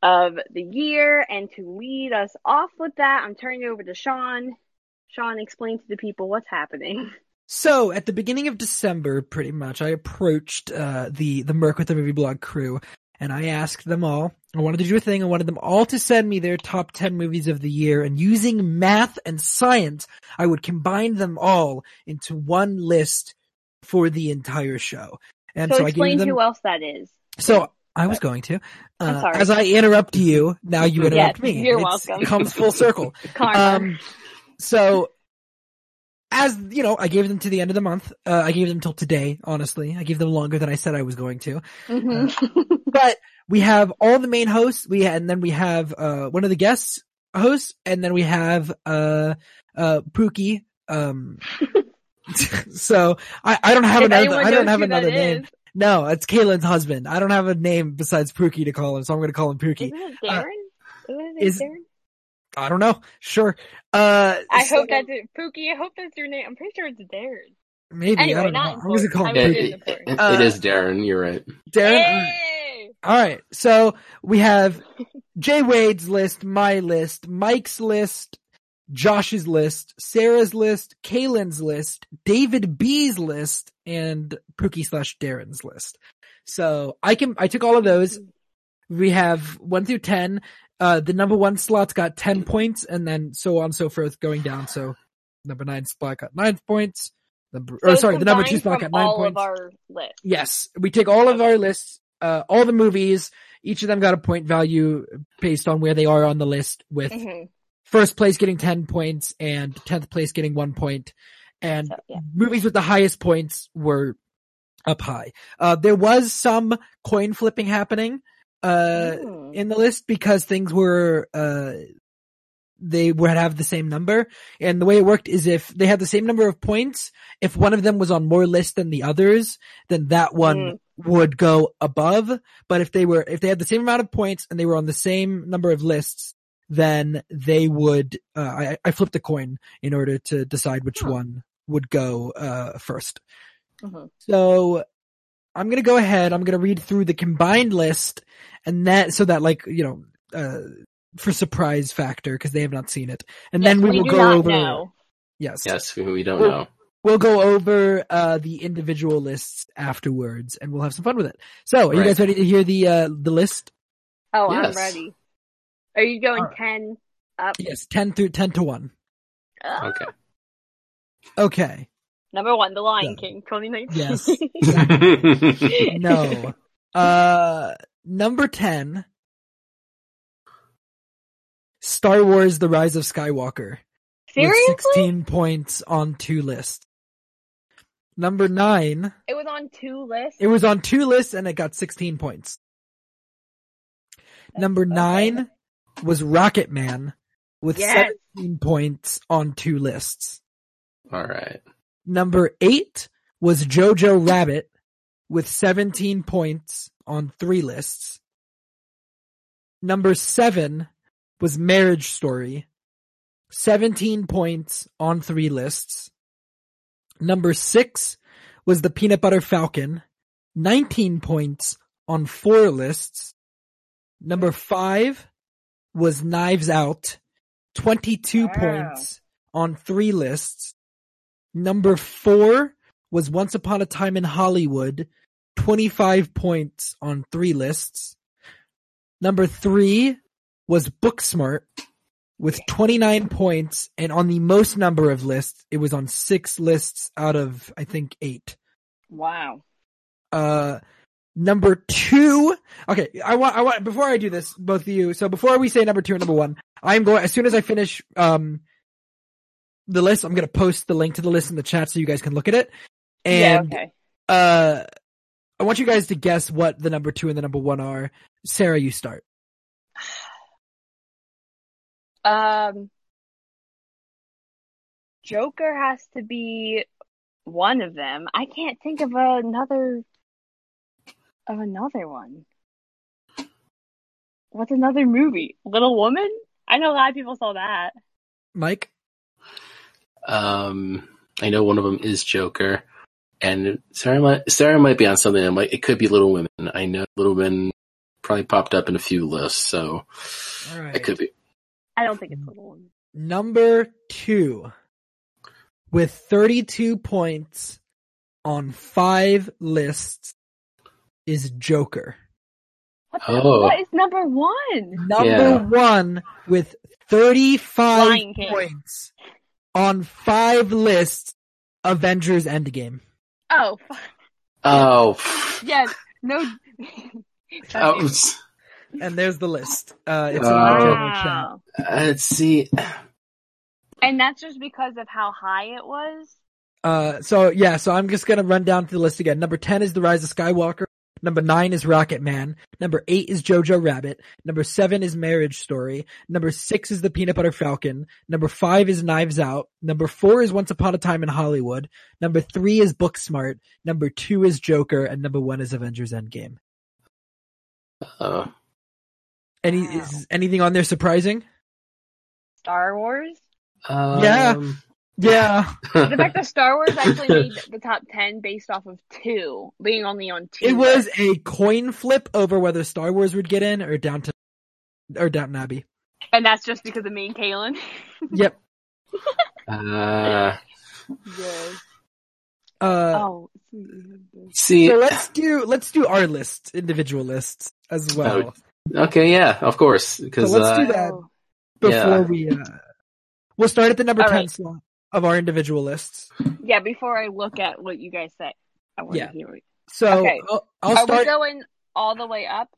of the year and to lead us off with that, I'm turning over to Sean. Sean, explain to the people what's happening. So at the beginning of December, pretty much, I approached uh, the the Merc with the Movie Blog crew, and I asked them all. I wanted to do a thing. I wanted them all to send me their top ten movies of the year, and using math and science, I would combine them all into one list for the entire show. And so, so, I explain gave them. who else that is. So I was going to. Uh, as I interrupt you, now you interrupt me. you're It's- welcome. It comes full circle. Um, so, as you know, I gave them to the end of the month. Uh, I gave them till today. Honestly, I gave them longer than I said I was going to. Mhm. But we have all the main hosts. We and then we have uh one of the guest hosts, and then we have uh uh Pookie. Um, so I I don't have If another. I don't have another name. is, No, it's Kaylin's husband. I don't have a name besides Pookie to call him, so I'm going to call him Pookie. Isn't it Uh, Isn't it is- Darren? I don't know. Sure. Uh, I so- hope that's it. Pookie, I hope that's your name. I'm pretty sure it's Darren. maybe. Anyway, I don't know. not I'm just gonna call him It, mean, it, it- Uh, it is Darren. You're right. Darren. Yay! All right. So we have Jay Wade's list, my list, Mike's list, Josh's list, Sarah's list, Kaylin's list, David B's list, and Pookie slash Darren's list. So I can, I took all of those. We have one through 10. Uh, the number one slot's got 10 points and then so on and so forth going down. So number nine slot got nine points. Number, or sorry, the number two slot got nine all points. of our list. Yes, we take all of our lists, uh, all the movies. Each of them got a point value based on where they are on the list. With Mhm. first place getting ten points and tenth place getting one point, and So, yeah. movies with the highest points were up high. Uh, there was some coin flipping happening uh, in the list because things were uh, they would have the same number, and the way it worked is if they had the same number of points, if one of them was on more lists than the others, then that one Mm. would go above. But if they were, if they had the same amount of points and they were on the same number of lists, then they would, uh, I, I flipped a coin in order to decide which Huh. one would go, uh, first. Mhm. So I'm going to go ahead. I'm going to read through the combined list and that, so that like, you know, uh, for surprise factor because they have not seen it. And Yes, then we, we will do go not over, know. yes, Yes, we, we don't Well- know. we'll go over, uh, the individual lists afterwards and we'll have some fun with it. So are you guys ready to hear the, uh, the list? Oh, I'm ready. Are you going Alright. 10 up? Yes, 10 through 10 to 1. Ah, Okay. Okay. Number one, The Lion Yeah. King, 2019. Yes. No. Uh, number 10. Star Wars The Rise of Skywalker. Seriously? With 16 points on two lists. Number 9. It was on two lists. It was on two lists and it got 16 points. Number okay. 9 was Rocket Man with Yes. 17 points on two lists. All right. Number eight was Jojo Rabbit with 17 points on three lists. Number seven was Marriage Story, 17 points on three lists. Number six was The Peanut Butter Falcon, 19 points on four lists. Number five was Knives Out, 22 Wow. points on three lists. Number four was Once Upon a Time in Hollywood, 25 points on three lists. Number three was Booksmart with 29 points and on the most number of lists, it was on six lists out of, I think, eight. Wow. Uh, number two. Okay, I want, I want, before I do this, both of you, so before we say number two and number one, I'm going, as soon as I finish, um, the list, I'm gonna post the link to the list in the chat so you guys can look at it. And, yeah, okay. uh, I want you guys to guess what the number two and the number one are. Sarah, you start. Um, Joker has to be one of them. I can't think of another of another one. what's another movie? Little Woman? I know a lot of people saw that. Mike? Um, I know one of them is Joker, and Sarah might Sarah might be on something. That might it could be Little Women. I know Little Women probably popped up in a few lists, so All right. it could be. I don't think it's Little Woman. Number two, with 32 points on five lists, is Joker. What, the, Oh. what is number one? Number Yeah. one with 35 points on five lists, Avengers Endgame. Oh, fuck. Oh, yes. No. that was, And there's the list. Uh, it's in Oh. our wow. uh, let's see. And that's just because of how high it was. Uh, so yeah, so I'm just gonna run down through the list again. Number 10 is The Rise of Skywalker. Number 9 is Rocket Man. Number 8 is Jojo Rabbit. Number 7 is Marriage Story. Number 6 is The Peanut Butter Falcon. Number 5 is Knives Out. Number 4 is Once Upon a Time in Hollywood. Number 3 is Booksmart. Number 2 is Joker. And number 1 is Avengers Endgame. Uh, Any, Wow. is anything on there surprising? Star Wars. um, Yeah. Yeah. The fact that Star Wars actually made the top ten based off of two, being only on two. It was a coin flip over whether Star Wars would get in or Downton, or Downton Abbey. and that's just because of me and Kaylin. Yep. Uh, yes. Uh, Oh. see, So let's do let's do our list, individual lists as well. okay, yeah, of course, So because let's uh, do that Oh. before yeah. we. Uh, we'll start at the number All ten right. slot of our individual lists. Yeah, before I look at what you guys say, I want Yeah. to hear. What, So Okay. I'll, I'll are start. we going all the way up?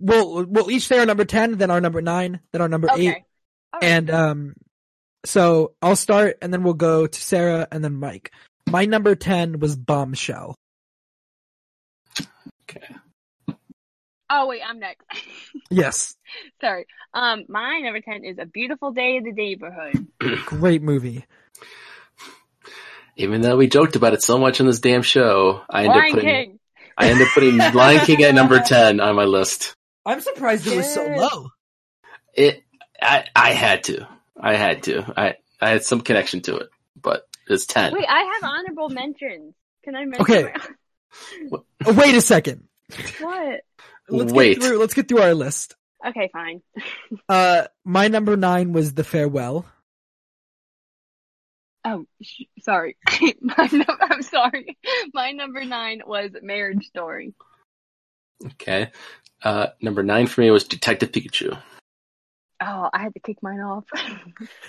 we'll we'll each say our number ten, then our number nine, then our number Okay. eight, and um. So I'll start, and then we'll go to Sarah, and then Mike. My number ten was Bombshell. okay. Oh wait, I'm next. Yes, Sorry. Um, my number ten is a beautiful day in the neighborhood. great movie. even though we joked about it so much in this damn show, I ended up Lion putting King. I ended up putting Lion King at number ten on my list. I'm surprised it was so low. It, I, I had to, I had to, I, I had some connection to it, but it's ten. Wait, I have honorable mentions. Can I mention? Okay. my- wait a second. what? Let's Wait. get through. Let's get through our list. Okay, fine. Uh, my number nine was The Farewell. Oh, sh- sorry. my num- I'm sorry. My number nine was Marriage Story. Okay. Uh, number nine for me was Detective Pikachu. Oh, I had to kick mine off.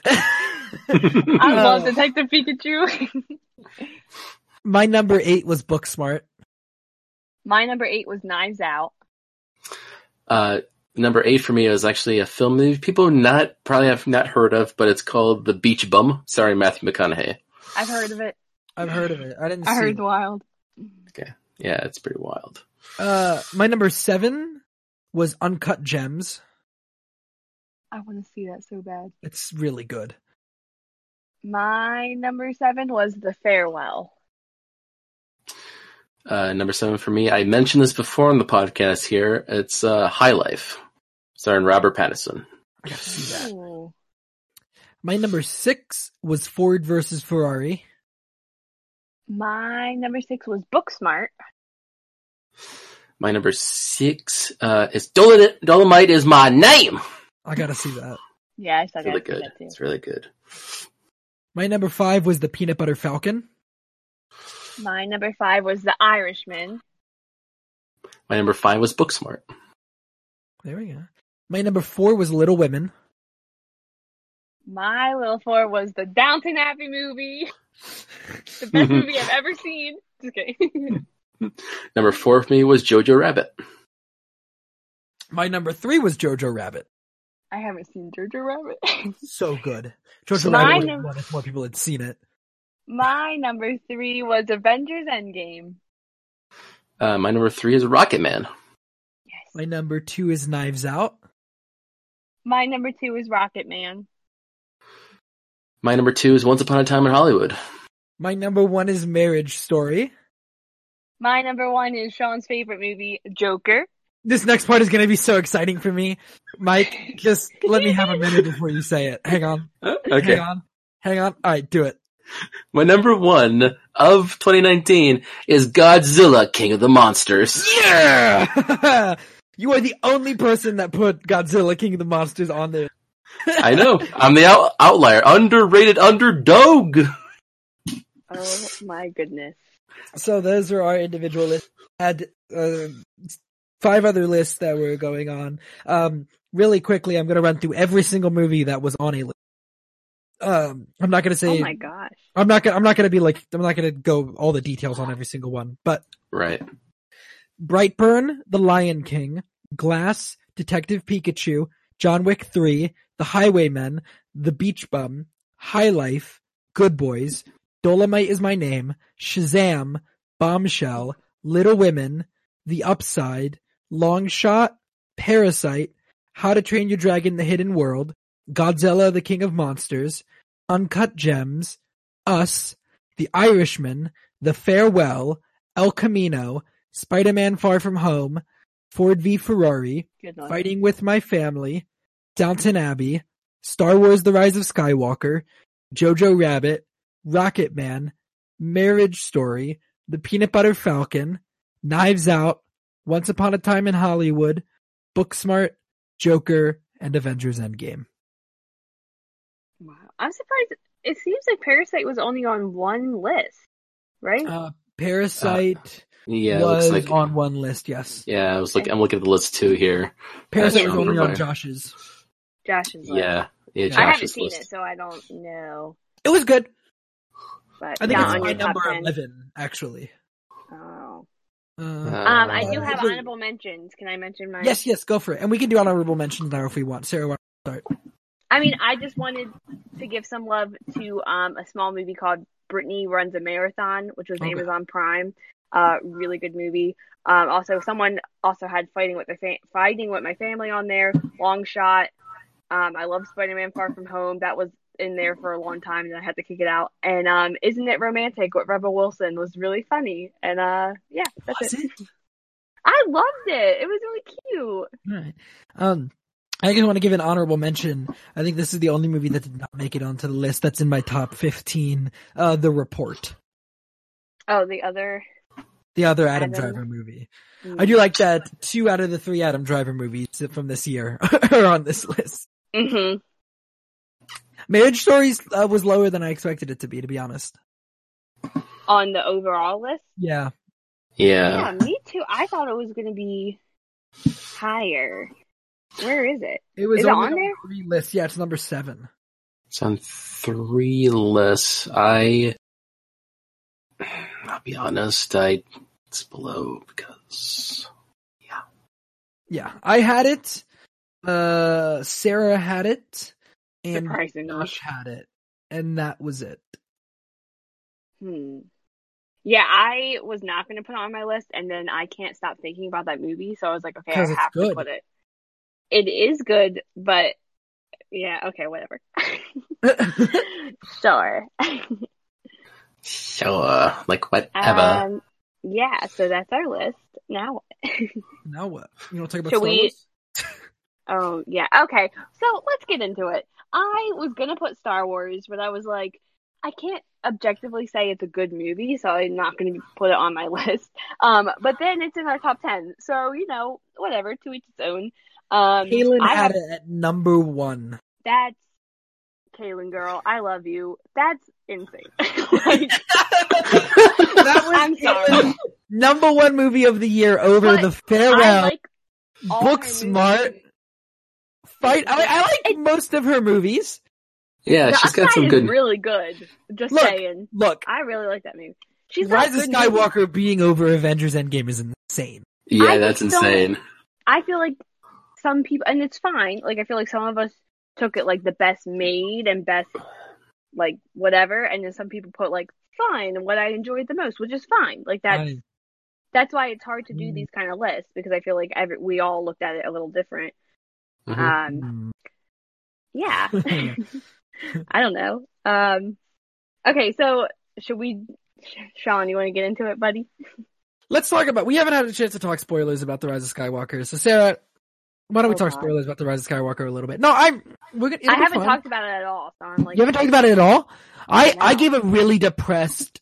I love Oh. Detective Pikachu. My number eight was Booksmart. My number eight was Knives Out. Uh, number eight for me is actually a film that people not probably have not heard of, but it's called The Beach Bum. Sorry, Matthew McConaughey. I've heard of it. I've heard of it. I didn't I see heard it. wild. Okay. Yeah, it's pretty wild. Uh, my number seven was Uncut Gems. I want to see that so bad. It's really good. My number seven was The Farewell. Uh, number seven for me, I mentioned this before on the podcast here. It's uh, High Life, starring Robert Pattinson. I gotta see that. Ooh. My number six was Ford versus Ferrari. My number six was Booksmart. My number six uh, is Dolomite, Dolomite is my name. I gotta see that. Yeah, I saw It's really good. that too. It's really good. My number five was The Peanut Butter Falcon. My number five was The Irishman. My number five was Booksmart. There we go. My number four was Little Women. My little four was the Downton Abbey movie. The best movie I've ever seen. Just kidding. Number four for me was Jojo Rabbit. My number three was Jojo Rabbit. I haven't seen Jojo Rabbit. So good. Jojo Mine Rabbit would is- have won if more people had seen it. My number three was Avengers Endgame. Uh, my number three is Rocket Man. Yes. My number two is Knives Out. My number two is Rocket Man. My number two is Once Upon a Time in Hollywood. My number one is Marriage Story. My number one is Sean's favorite movie, Joker. this next part is going to be so exciting for me. Mike, just let me have a minute before you say it. Hang on. Okay. Hang on. Hang on. All right, do it. My number one of 2019 is Godzilla, King of the Monsters. Yeah! you are the only person that put Godzilla King of the Monsters on there. I know. I'm the out- outlier. Underrated underdog. Oh my goodness. So those are our individual lists. Had uh, five other lists that were going on. Um, really quickly, I'm going to run through every single movie that was on a list. Um, I'm not going to say Oh my gosh. I'm not gonna I'm not gonna be like I'm not gonna go all the details on every single one, but Right. Brightburn, The Lion King, Glass, Detective Pikachu, John Wick 3, The Highwaymen, The Beach Bum, High Life, Good Boys, Dolomite is My Name, Shazam, Bombshell, Little Women, The Upside, Long Shot, Parasite, How to Train Your Dragon The Hidden World, Godzilla the King of Monsters, Uncut Gems, Us, The Irishman, The Farewell, El Camino, Spider-Man Far From Home, Ford v Ferrari, Fighting with My Family, Downton Abbey, Star Wars The Rise of Skywalker, Jojo Rabbit, Rocket Man, Marriage Story, The Peanut Butter Falcon, Knives Out, Once Upon a Time in Hollywood, Booksmart, Joker, and Avengers Endgame. Wow. I'm surprised. It seems like Parasite was only on one list, right? Uh, Parasite Yeah, it was looks like. on one list, yes. Yeah, I was like, I'm looking at the list too here. Parasite was only on Josh's. Josh's list. Yeah, yeah, I Josh's I haven't seen list. it, so I don't know. It was good. But I think it's on my number 10. 11, actually. Oh. Uh, Um, I do Uh, have honorable mentions. Can I mention mine? yes, yes, go for it. And we can do honorable mentions now if we want. Sarah, why don't start? I mean, I just wanted to give some love to um, a small movie called Brittany Runs a Marathon, which was Okay. Amazon Prime. Uh, really good movie. Um, also, someone also had fighting with their fa- fighting with my family on there. Long shot. Um, I love Spider-Man: Far From Home. That was in there for a long time, and I had to kick it out. And um, Isn't It Romantic with Rebel Wilson was really funny. And uh, yeah, that's Was it. it? I loved it. It was really cute. Alright. Um, I just want to give an honorable mention. I think this is the only movie that did not make it onto the list that's in my top 15. Uh, The Report. Oh, the other. The other Adam Adam. Driver movie. I do like that two out of the three Adam Driver movies from this year are on this list. hmm Marriage Stories uh, was lower than I expected it to be, to be honest. On the overall list. Yeah. Yeah, Yeah. me too. I thought it was gonna be higher. Where is it? It was Is it on there? three lists. Yeah, it's number seven. It's on three lists. I, I'll be honest, I, it's below because, Yeah, yeah. I had it. Uh, Sarah had it, and Surprisingly. Josh had it, and that was it. Hmm. Yeah, I was not gonna put it on my list, and then I can't stop thinking about that movie. So I was like, okay, I have good. to put it. It is good, but yeah, okay, whatever. sure. so, uh, like whatever. um, yeah, so that's our list. Now, what? now what? You want to talk about Should Star we- Wars? Oh, yeah. Okay. So let's get into it. I was going to put Star Wars, but I was like, I can't objectively say it's a good movie, so I'm not going to put it on my list. Um, but then it's in our top 10. So, you know, whatever, to each its own. Um, Kaylin I had have, it at number one. that's Kaylin girl. I love you. That's insane. like, That was I'm sorry. Number one movie of the year over But The Farewell, like Book Smart, movies. Fight. I, I like most of her movies. yeah, The she's got some good, really good. Just Look, saying. Look, I really like that movie. She's got Rise of good movies. Skywalker being over Avengers Endgame is insane. yeah, I that's insane. I feel like some people, and it's fine. Like I feel like some of us took it like the best made and best like whatever, and then some people put like fine and what I enjoyed the most, which is fine. Like that's I- that's why it's hard to do Mm. these kind of lists because I feel like every we all looked at it a little different. Mhm. Um, yeah, I don't know. Um, okay, so should we, Sean? You want to get into it, buddy? let's talk about. We haven't had a chance to talk spoilers about the Rise of Skywalker. So Sarah, why don't we Oh, talk spoilers about the Rise of Skywalker a little bit? No, I'm. We're gonna. I haven't fun. talked about it at all, so I'm like, You haven't talked about it at all. I I gave a really depressed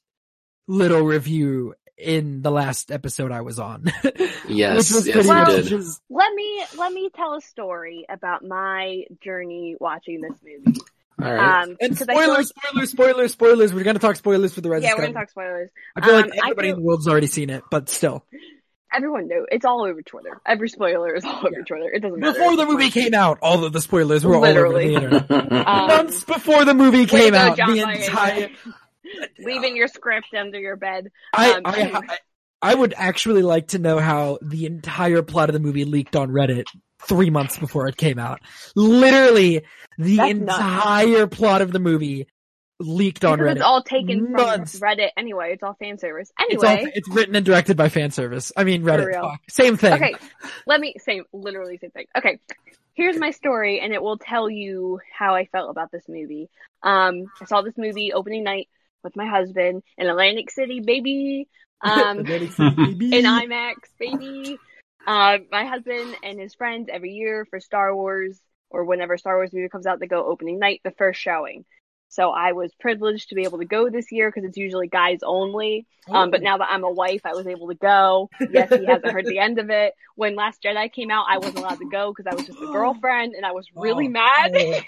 little review in the last episode I was on. Yes, was yes, Well- did. just- let me let me tell a story about my journey watching this movie. All right. Um, and 'cause I feel spoilers, spoilers, spoilers, spoilers. We're gonna talk spoilers for the Rise yeah, of we're gonna talk spoilers. I feel um, like everybody feel- in the world's already seen it, but still. Everyone knew it's all over Twitter. Every spoiler is all over Twitter. It doesn't matter. Before the movie came out, all of the spoilers were Literally. all over the internet. Um, Months before the movie came out, the Boyega. entire leaving your script under your bed. I, Um, I, anyway. I, I would actually like to know how the entire plot of the movie leaked on Reddit three months before it came out. Literally, the That's nuts. entire plot of the movie leaked on Because Reddit. it's all taken Months. from Reddit anyway. It's all fan service. It's all, Anyway, it's written and directed by fan service. I mean Reddit. real. Same thing. okay, let me same literally same thing. Okay, here's my story, and it will tell you how I felt about this movie. Um, I saw this movie opening night with my husband in Atlantic City, baby. Um, Atlantic City, baby. in IMAX, baby. Uh, my husband and his friends every year for Star Wars or whenever Star Wars movie comes out, they go opening night, the first showing. So I was privileged to be able to go this year because it's usually guys only. Um, but now that I'm a wife, I was able to go. Yes, he hasn't heard the end of it. When Last Jedi came out, I wasn't allowed to go because I was just a girlfriend and I was really Oh. mad. Oh.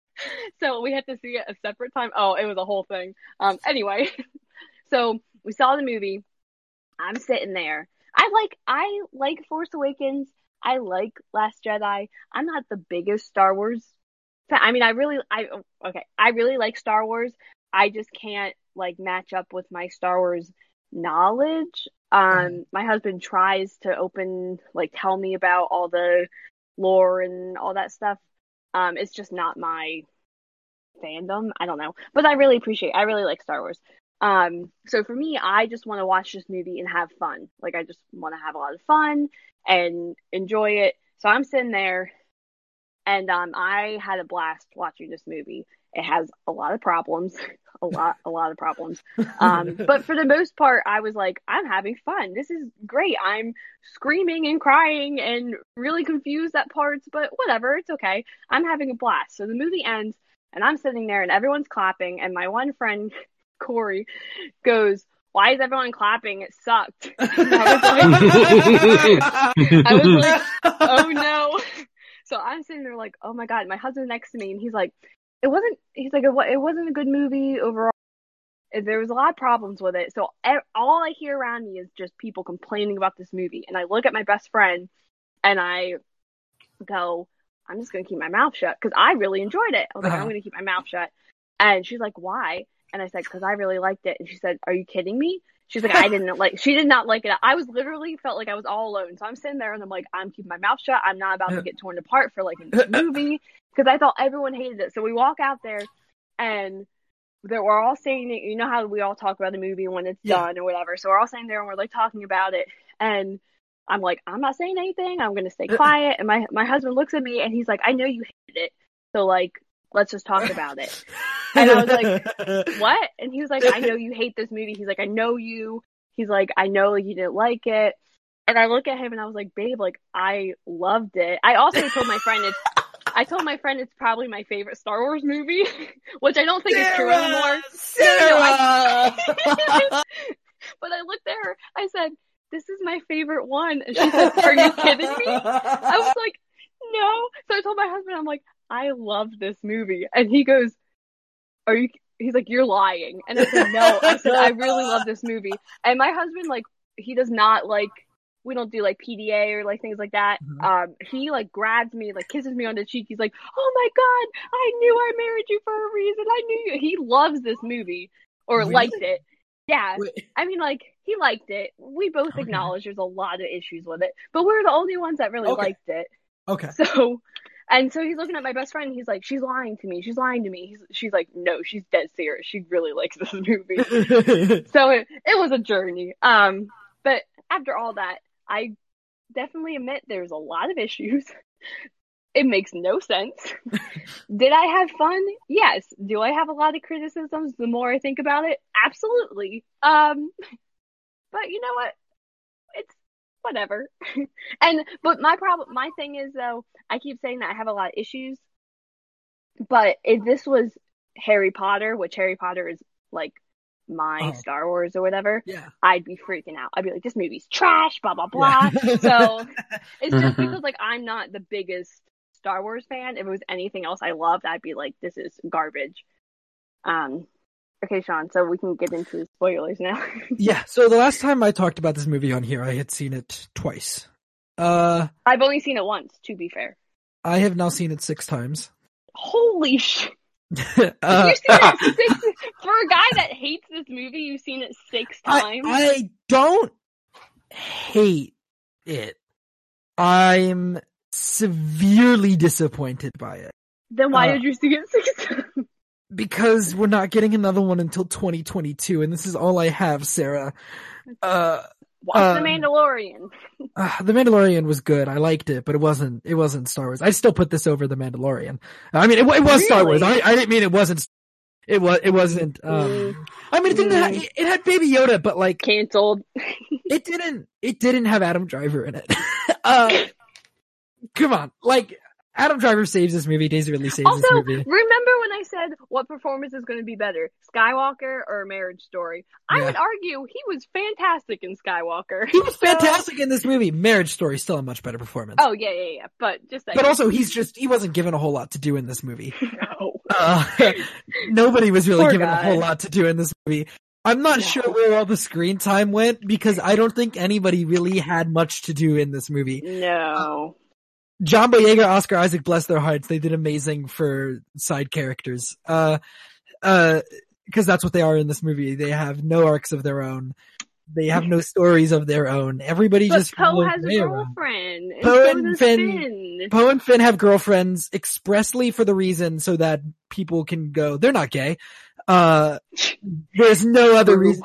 so we had to see it a separate time. Oh, it was a whole thing. Um, anyway, so we saw the movie. I'm sitting there. I like I like Force Awakens. I like Last Jedi. I'm not the biggest Star Wars. I mean, I really I okay. I really like Star Wars. I just can't like match up with my Star Wars knowledge. Um, my husband tries to open like tell me about all the lore and all that stuff. Um, it's just not my fandom. I don't know, but I really appreciate. I really like Star Wars. Um, so for me, I just want to watch this movie and have fun. Like I just want to have a lot of fun and enjoy it. So I'm sitting there, and um, I had a blast watching this movie. It has a lot of problems, a lot, a lot of problems. Um, but for the most part, I was like, I'm having fun. This is great. I'm screaming and crying and really confused at parts, but whatever, it's okay. I'm having a blast. So the movie ends, and I'm sitting there, and everyone's clapping, and my one friend, Corey, goes, "Why is everyone clapping? It sucked." I was like, I was like, no. So I'm sitting there like, oh my god, my husband's next to me, and he's like, it wasn't. He's like, it it wasn't a good movie overall. There was a lot of problems with it. So all I hear around me is just people complaining about this movie, and I look at my best friend, and I go, I'm just gonna keep my mouth shut because I really enjoyed it. I was like, Uh-huh. I'm gonna keep my mouth shut, and she's like, why? And I said, because I really liked it. And she said, Are you kidding me? She's like, I didn't like. She did not like it. I was literally felt like I was all alone. So I'm sitting there and I'm like, I'm keeping my mouth shut. I'm not about to get torn apart for like a movie because I thought everyone hated it. So we walk out there and that we're all saying it. You know how we all talk about the movie when it's Yeah. done or whatever. So we're all sitting there and we're like talking about it. And I'm like, I'm not saying anything. I'm gonna stay uh-uh. quiet. And my my husband looks at me and he's like, I know you hated it. So like, let's just talk about it. And I was like, what? And he was like, I know you hate this movie. He's like, I know you. He's like, I know you didn't like it. And I look at him and I was like, babe, like I loved it. I also told my friend it's I told my friend it's probably my favorite Star Wars movie, which I don't think is true anymore. Sarah! But I looked at her, I said, This is my favorite one. And she said, Are you kidding me? I was like, No. So I told my husband, I'm like, I love this movie. And he goes, Are you he's like, You're lying. And I said, No. I said, I really love this movie. And my husband, like, he does not like we don't do like PDA or like things like that. Mhm. Um, he like grabs me, like kisses me on the cheek. He's like, "Oh my god, I knew I married you for a reason. I knew you." He loves this movie or Really? liked it. Yeah, Wait. I mean, like he liked it. We both Okay. acknowledge there's a lot of issues with it, but we're the only ones that really Okay. liked it. Okay. So, and so he's looking at my best friend. And he's like, "She's lying to me. She's lying to me." He's, she's like, "No, she's dead serious. She really likes this movie." so it, it was a journey. Um, but after all that, I definitely admit there's a lot of issues. It makes no sense. Did I have fun? Yes. Do I have a lot of criticisms the more I think about it? Absolutely. Um, but you know what? Whatever. and but my problem, my thing is though, I keep saying that I have a lot of issues. But if this was Harry Potter, which Harry Potter is like my Oh. Star Wars or whatever, Yeah. I'd be freaking out. I'd be like, this movie's trash, blah blah blah. Yeah. so it's just Mhm. because like I'm not the biggest Star Wars fan. If it was anything else I loved, I'd be like, this is garbage. Um. Okay, Sean. So we can get into spoilers now. yeah. So the last time I talked about this movie on here, I had seen it twice. Uh, I've only seen it once. To be fair. I have now seen it six times. Holy shit! uh, You've seen it six for a guy that hates this movie. You've seen it six I, times. I don't hate it. I'm severely disappointed by it then why uh, did you see it six times? Because we're not getting another one until 2022, and this is all I have, Sarah. Uh, Watch The Um, Mandalorian. uh, The Mandalorian was good. I liked it, but it wasn't. It wasn't Star Wars. I still put this over The Mandalorian. I mean, it, it was Star Wars. I, I didn't mean it wasn't. It was. It wasn't. Um, I mean, it didn't. Mm. it, it had Baby Yoda, but like, Cancelled. it didn't. It didn't have Adam Driver in it. uh, come on, like Adam Driver saves this movie. Daisy Ridley saves Also, this movie. Also, remember when I said what performance is going to be better, Skywalker or Marriage Story? I Yeah. would argue he was fantastic in Skywalker. He was So- fantastic in this movie. Marriage Story still a much better performance. Oh yeah, yeah, yeah. But just like, But also, he's just, he wasn't given a whole lot to do in this movie. no. Uh, nobody was really Poor given a whole lot to do in this movie. I'm not No. sure where all the screen time went because I don't think anybody really had much to do in this movie. No. John Boyega, Oscar Isaac, bless their hearts, they did amazing for side characters. Uh, uh, cause that's what they are in this movie. They have no arcs of their own. They have no stories of their own. Everybody But just Poe has a girlfriend. Poe so and Finn- Finn. Poe and Finn have girlfriends expressly for the reason so that people can go, they're not gay. Uh, there's no other reason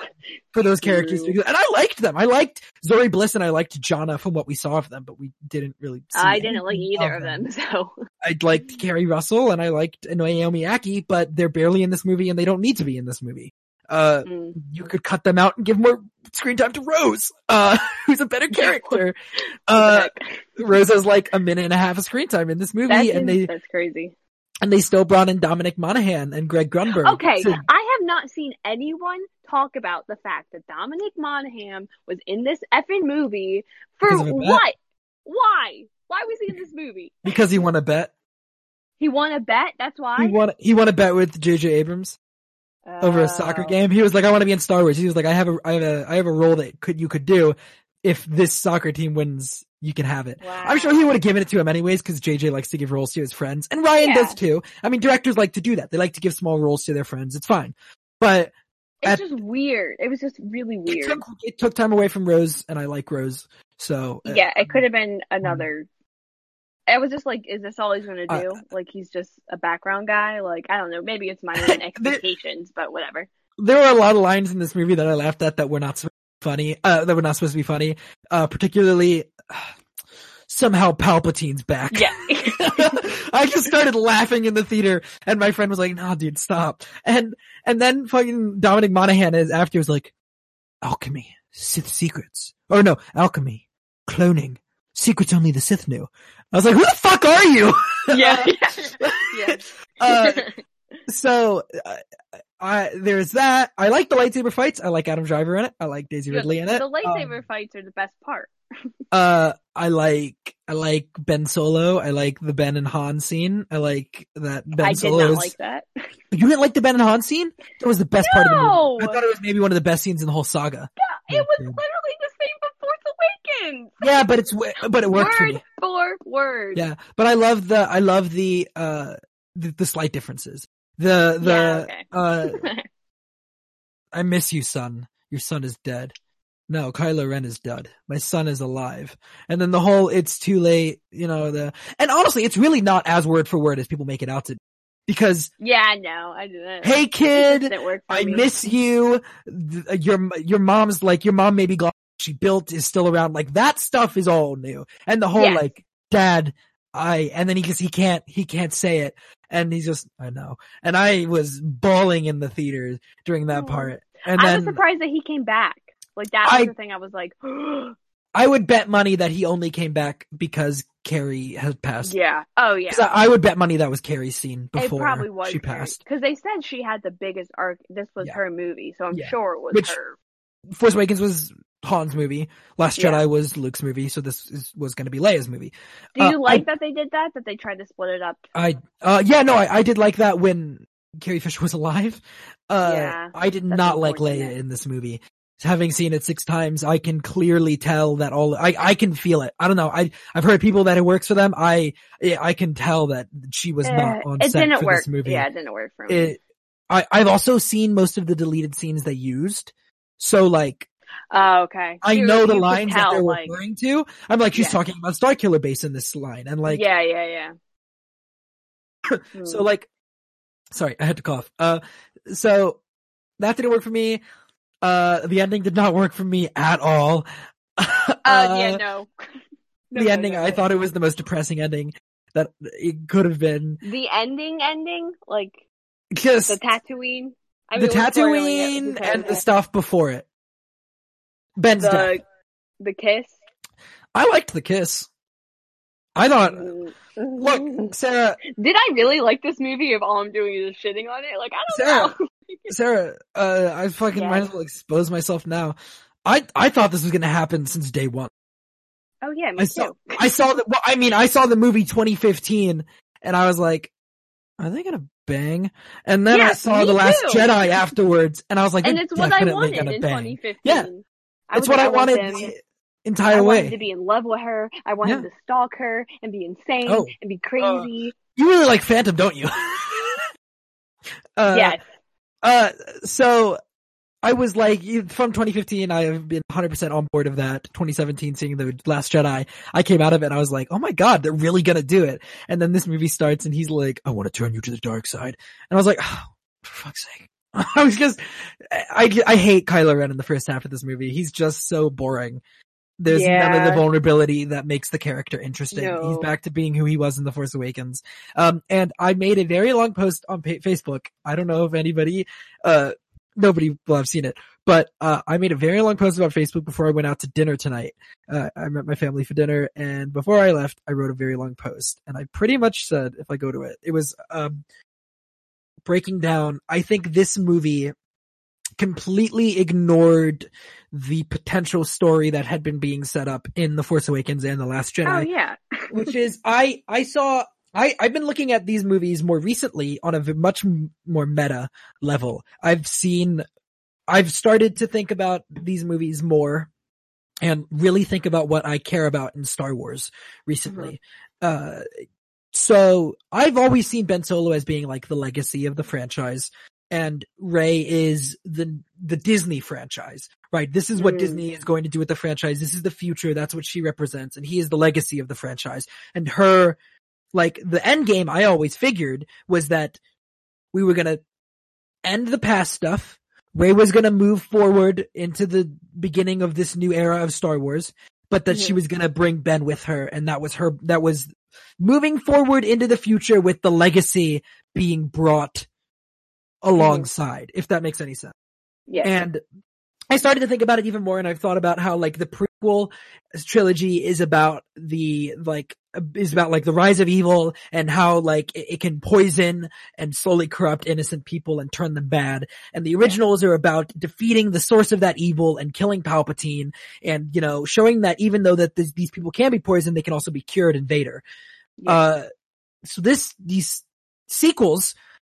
for those characters to exist. And I liked them. I liked Zorii Bliss and I liked Jannah from what we saw of them, but we didn't really see I didn't like either of them, so I liked Keri Russell and I liked Naomi Ackie, but they're barely in this movie and they don't need to be in this movie. Uh, mm. you could cut them out and give more screen time to Rose, uh, who's a better character. Uh, Rose has like a minute and a half of screen time in this movie that's, and they, that's crazy. And they still brought in Dominic Monaghan and Greg Grunberg. Okay, I have not seen anyone talk about the fact that Dominic Monaghan was in this effing movie for Because of a bet? what? Why? Why was he in this movie? because he won a bet. He won a bet. That's why. He won, he won a bet with J.J. Abrams over a soccer Oh. game. He was like, I want to be in Star Wars. He was like, I have a, I have a, I have a role that could, you could do. If this soccer team wins, you can have it. Wow. I'm sure he would have given it to him anyways because JJ likes to give roles to his friends, and Rian Yeah. does too. I mean, directors like to do that. They like to give small roles to their friends. It's fine, but It's at- just weird. It was just really it weird. took, it took time away from Rose, and I like Rose. So uh, Yeah, it could have been another. I was just like, is this all he's gonna Uh, do? like he's just a background guy? Like I don't know. Maybe it's my own There- expectations, but whatever. there were a lot of lines in this movie that I laughed at that were not supposed to be funny. Uh, that were not supposed to be funny. Uh, particularly. Somehow Palpatine's back. Yeah. I just started laughing in the theater and my friend was like, nah, dude, stop. And, and then fucking Dominic Monaghan is after was like, alchemy, Sith secrets. Or no, alchemy, cloning, secrets only the Sith knew. I was like, who the fuck are you? yeah. yeah. Uh, so, uh, I, there's that. I like the lightsaber fights. I like Adam Driver in it. I like Daisy Ridley in it. The lightsaber Um, fights are the best part. Uh, I like, I like Ben Solo. I like the Ben and Han scene. I like that Ben I did Solo not is- like that. You didn't like the Ben and Han scene? That was the best part of the No! movie. I thought it was maybe one of the best scenes in the whole saga. Yeah, it was literally the same for Force Awakens. Yeah, but it's but it worked for word me. for word. Yeah, but I love the I love the uh the, the slight differences. The the Yeah, okay. uh I miss you, son. Your son is dead. No, Kylo Ren is dead. My son is alive. And then the whole it's too late, you know, the and honestly, it's really not as word for word as people make it out to be. Because yeah, no, I didn't. hey kid, didn't work for I me. miss you. Uh, your your mom's like your mom maybe glad she built is still around. Like that stuff is all new, and the whole Yes. like dad, I and then he just he can't he can't say it, and he's just I know, and I was bawling in the theater during that Aw. part, and I then was surprised that he came back. Like that I- the thing. I was like, I would bet money that he only came back because Carrie had passed. Yeah. Oh yeah. I, I would bet money that was Carrie's scene It probably was she passed. because they said she had the biggest arc. This was Yeah. her movie, so I'm Yeah. sure it was Which- her. Force Awakens was Han's movie. Last Yeah. Jedi was Luke's movie. So this is, was going to be Leia's movie. Do Uh, you like that they did that? That they tried to split it up? I, uh, yeah, no, I, I did like that when Carrie Fisher was alive. Uh, Yeah, I did not like Leia in this movie. Having seen it six times, I can clearly tell that all, I, I can feel it. I don't know. I, I've heard people that it works for them. I, I can tell that she was Eh, not on it set didn't for work. this movie. Yeah, it didn't work for me. It, I, I've also seen most of the deleted scenes they used. So like, oh, okay. I You- know the lines that they're like, referring to. I'm like, she's Yeah. talking about Star Killer Base in this line. And like, yeah, yeah, yeah. So Hmm. like, sorry, I had to cough. Uh, so that didn't work for me. Uh, the ending did not work for me at all. uh, yeah, no. No, the no, ending, no, I thought it was the most depressing ending that it could have been. the ending, ending, like Because the Tatooine. I the mean, it Tatooine and the stuff before it. Ben's the death. the kiss. I liked the kiss. I thought, look, Sarah, Did I really like this movie if all I'm doing is shitting on it? Like I don't Sarah, know. Sarah, uh, I fucking Yeah. might as well expose myself now. I, I thought this was gonna happen since day one. Oh yeah, me I too. saw, I saw the, well, I mean, I saw the movie 2015 and I was like, are they gonna bang? And then I saw The Last too. Jedi afterwards and I was like, and it's what I wanted in bang. 2015. Yeah, I That's what I wanted want the them- entire I way. him to be in love with her. I wanted Yeah. to stalk her and be insane Oh. and be crazy. You really like Phantom, don't you? uh, yes. Uh, so I was like, from 2015, I have been 100% on board of that. 2017, seeing the Last Jedi, I came out of it and I was like, oh my god, they're really gonna do it. And then this movie starts and he's like, I want to turn you to the dark side. And I was like, oh, for fuck's sake. I was just, I, I hate Kylo Ren in the first half of this movie. He's just so boring. There's none of the vulnerability that makes the character interesting. No. He's back to being who he was in The Force Awakens. Um, and I made a very long post on pa- Facebook. I don't know if anybody, uh, nobody will have seen it, but, uh, I made a very long post about Facebook before I went out to dinner tonight. Uh, I met my family for dinner and before I left, I wrote a very long post and I pretty much said, if I go to it, it was, um, breaking down, I think this movie completely ignored the potential story that had been being set up in The Force Awakens and The Last Jedi Oh yeah. which is I I saw I I've been looking at these movies more recently on a much more meta level. I've seen I've started to think about these movies more and really think about what I care about in Star Wars recently. Uh so I've always seen Ben Solo as being like the legacy of the franchise and Rey is the the Disney franchise. Right? This is what Mm. Disney is going to do with the franchise. This is the future. That's what she represents and he is the legacy of the franchise. And her like the end game I always figured was that we were going to end the past stuff. Rey was going to move forward into the beginning of this new era of Star Wars, but that she Mhm. was going to bring Ben with her and that was her that was moving forward into the future with the legacy being brought alongside if that makes any sense. Yeah. And I started to think about it even more and I've thought about how like the prequel trilogy is about the like is about like the rise of evil and how like it, it can poison and slowly corrupt innocent people and turn them bad. And the originals are about defeating the source of that evil and killing Palpatine and you know showing that even though that this, these people can be poisoned they can also be cured in Vader. Yeah. Uh so this these sequels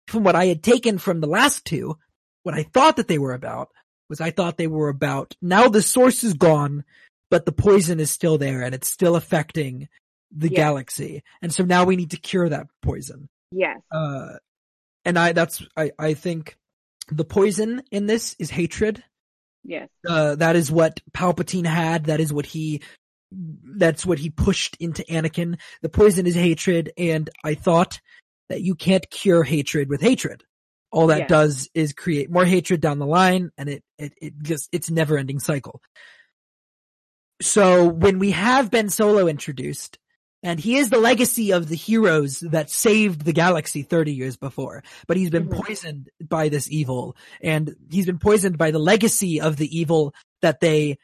from what I had taken from the last two what I thought that they were about was I thought they were about now the source is gone, but the poison is still there and it's still affecting the Yeah. galaxy. And so now we need to cure that poison. yes. Uh, and I, that's, I, I think the poison in this is hatred. Yes. Uh, that is what Palpatine had. That is what he, that's what he pushed into Anakin. The poison is hatred. And I thought that you can't cure hatred with hatred. All that Yeah. does is create more hatred down the line and it, it, it just, it's never ending cycle. So when we have Ben Solo introduced, and he is the legacy of the heroes that saved the galaxy 30 years before, but he's been Mhm. poisoned by this evil, and he's been poisoned by the legacy of the evil that they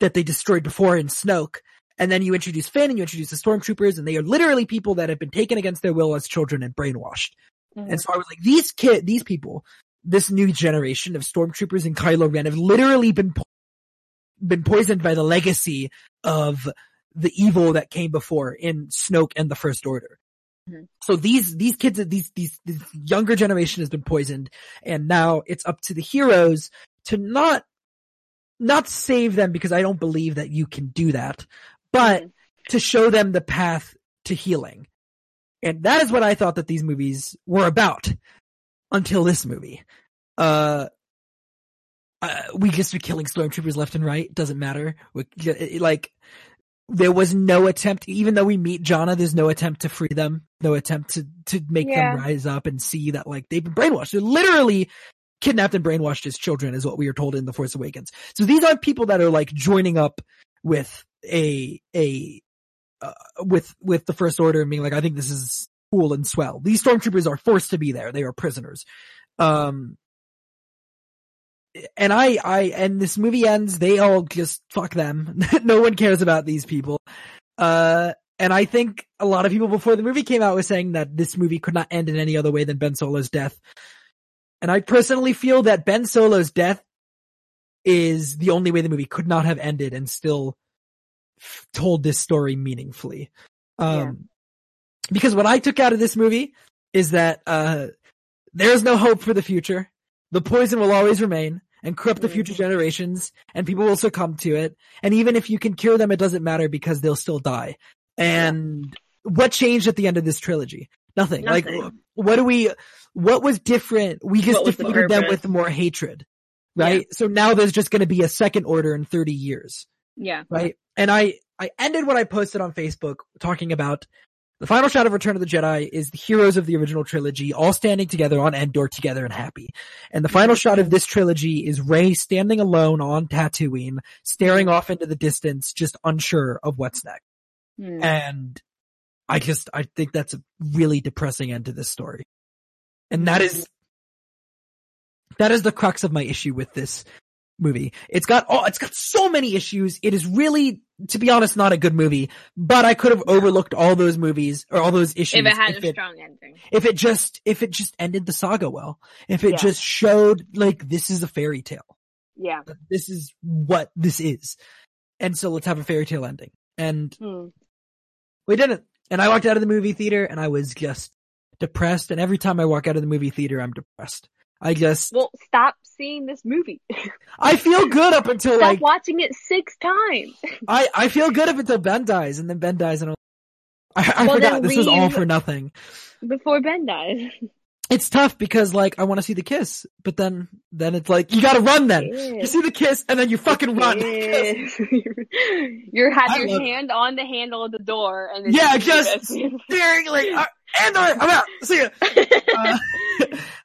that they destroyed before in Snoke. And then you introduce Finn and you introduce the stormtroopers and they are literally people that have been taken against their will as children and brainwashed. Mhm. And so I was like, these kid, these people, this new generation of stormtroopers and Kylo Ren have literally been, po- been poisoned by the legacy of the evil that came before in Snoke and the First Order. Mhm. So these, these kids, these, these, this younger generation has been poisoned and now it's up to the heroes to not, not save them because I don't believe that you can do that, but Mhm. to show them the path to healing. And that is what I thought that these movies were about until this movie. Uh, uh, we just be killing stormtroopers left and right. Doesn't matter. We, like, there was no attempt, even though we meet Jannah, there's no attempt to free them. No attempt to, to make Yeah. them rise up and see that like they've been brainwashed. They're literally kidnapped and brainwashed as children is what we are told in The Force Awakens. So these aren't people that are like joining up with a, a, uh, with, with the First Order and being like, I think this is cool and swell. These stormtroopers are forced to be there. They are prisoners. Um, and I, I, and this movie ends, they all just fuck them. no one cares about these people. Uh, and I think a lot of people before the movie came out was saying that this movie could not end in any other way than Ben Solo's death. And I personally feel that Ben Solo's death is the only way the movie could not have ended and still f- told this story meaningfully. Um, because what I took out of this movie is that, uh, there's no hope for the future. The poison will always remain and corrupt the future generations and people will succumb to it. And even if you can cure them, it doesn't matter because they'll still die. And what changed at the end of this trilogy? Nothing. Like, what do we, what was different? We just the defeated them with more hatred, right? So now there's just going to be a second order in 30 years Yeah. right? And I, I ended what I posted on Facebook talking about the final shot of Return of the Jedi is the heroes of the original trilogy all standing together on Endor together and happy. And the final shot of this trilogy is Rey standing alone on Tatooine, staring off into the distance, just unsure of what's next. Hmm. And I just, I think that's a really depressing end to this story. And that is, that is the crux of my issue with this movie. It's got all, it's got so many issues. It is really, to be honest, not a good movie, but I could have overlooked all those movies or all those issues If it had if a it, strong ending. if it just, if it just ended the saga well. If it Yeah. just showed like this is a fairy tale. Yeah. This is what this is. And so let's have a fairy tale ending. And Hmm. we didn't. And I walked out of the movie theater and I was just depressed. And every time I walk out of the movie theater, I'm depressed. I just, Well, stop seeing this movie. I feel good up until stop like, watching it six times. I, I feel good up until Ben dies and then Ben dies and I'm, I, I Well, forgot this was all for nothing. Before Ben dies. It's tough because like I want to see the kiss, but then, then it's like, you gotta run then. You see the kiss and then you fucking run. Yes. you have I your hand on the handle of the door and then Yeah, just staring like, and I'm out. See ya. uh,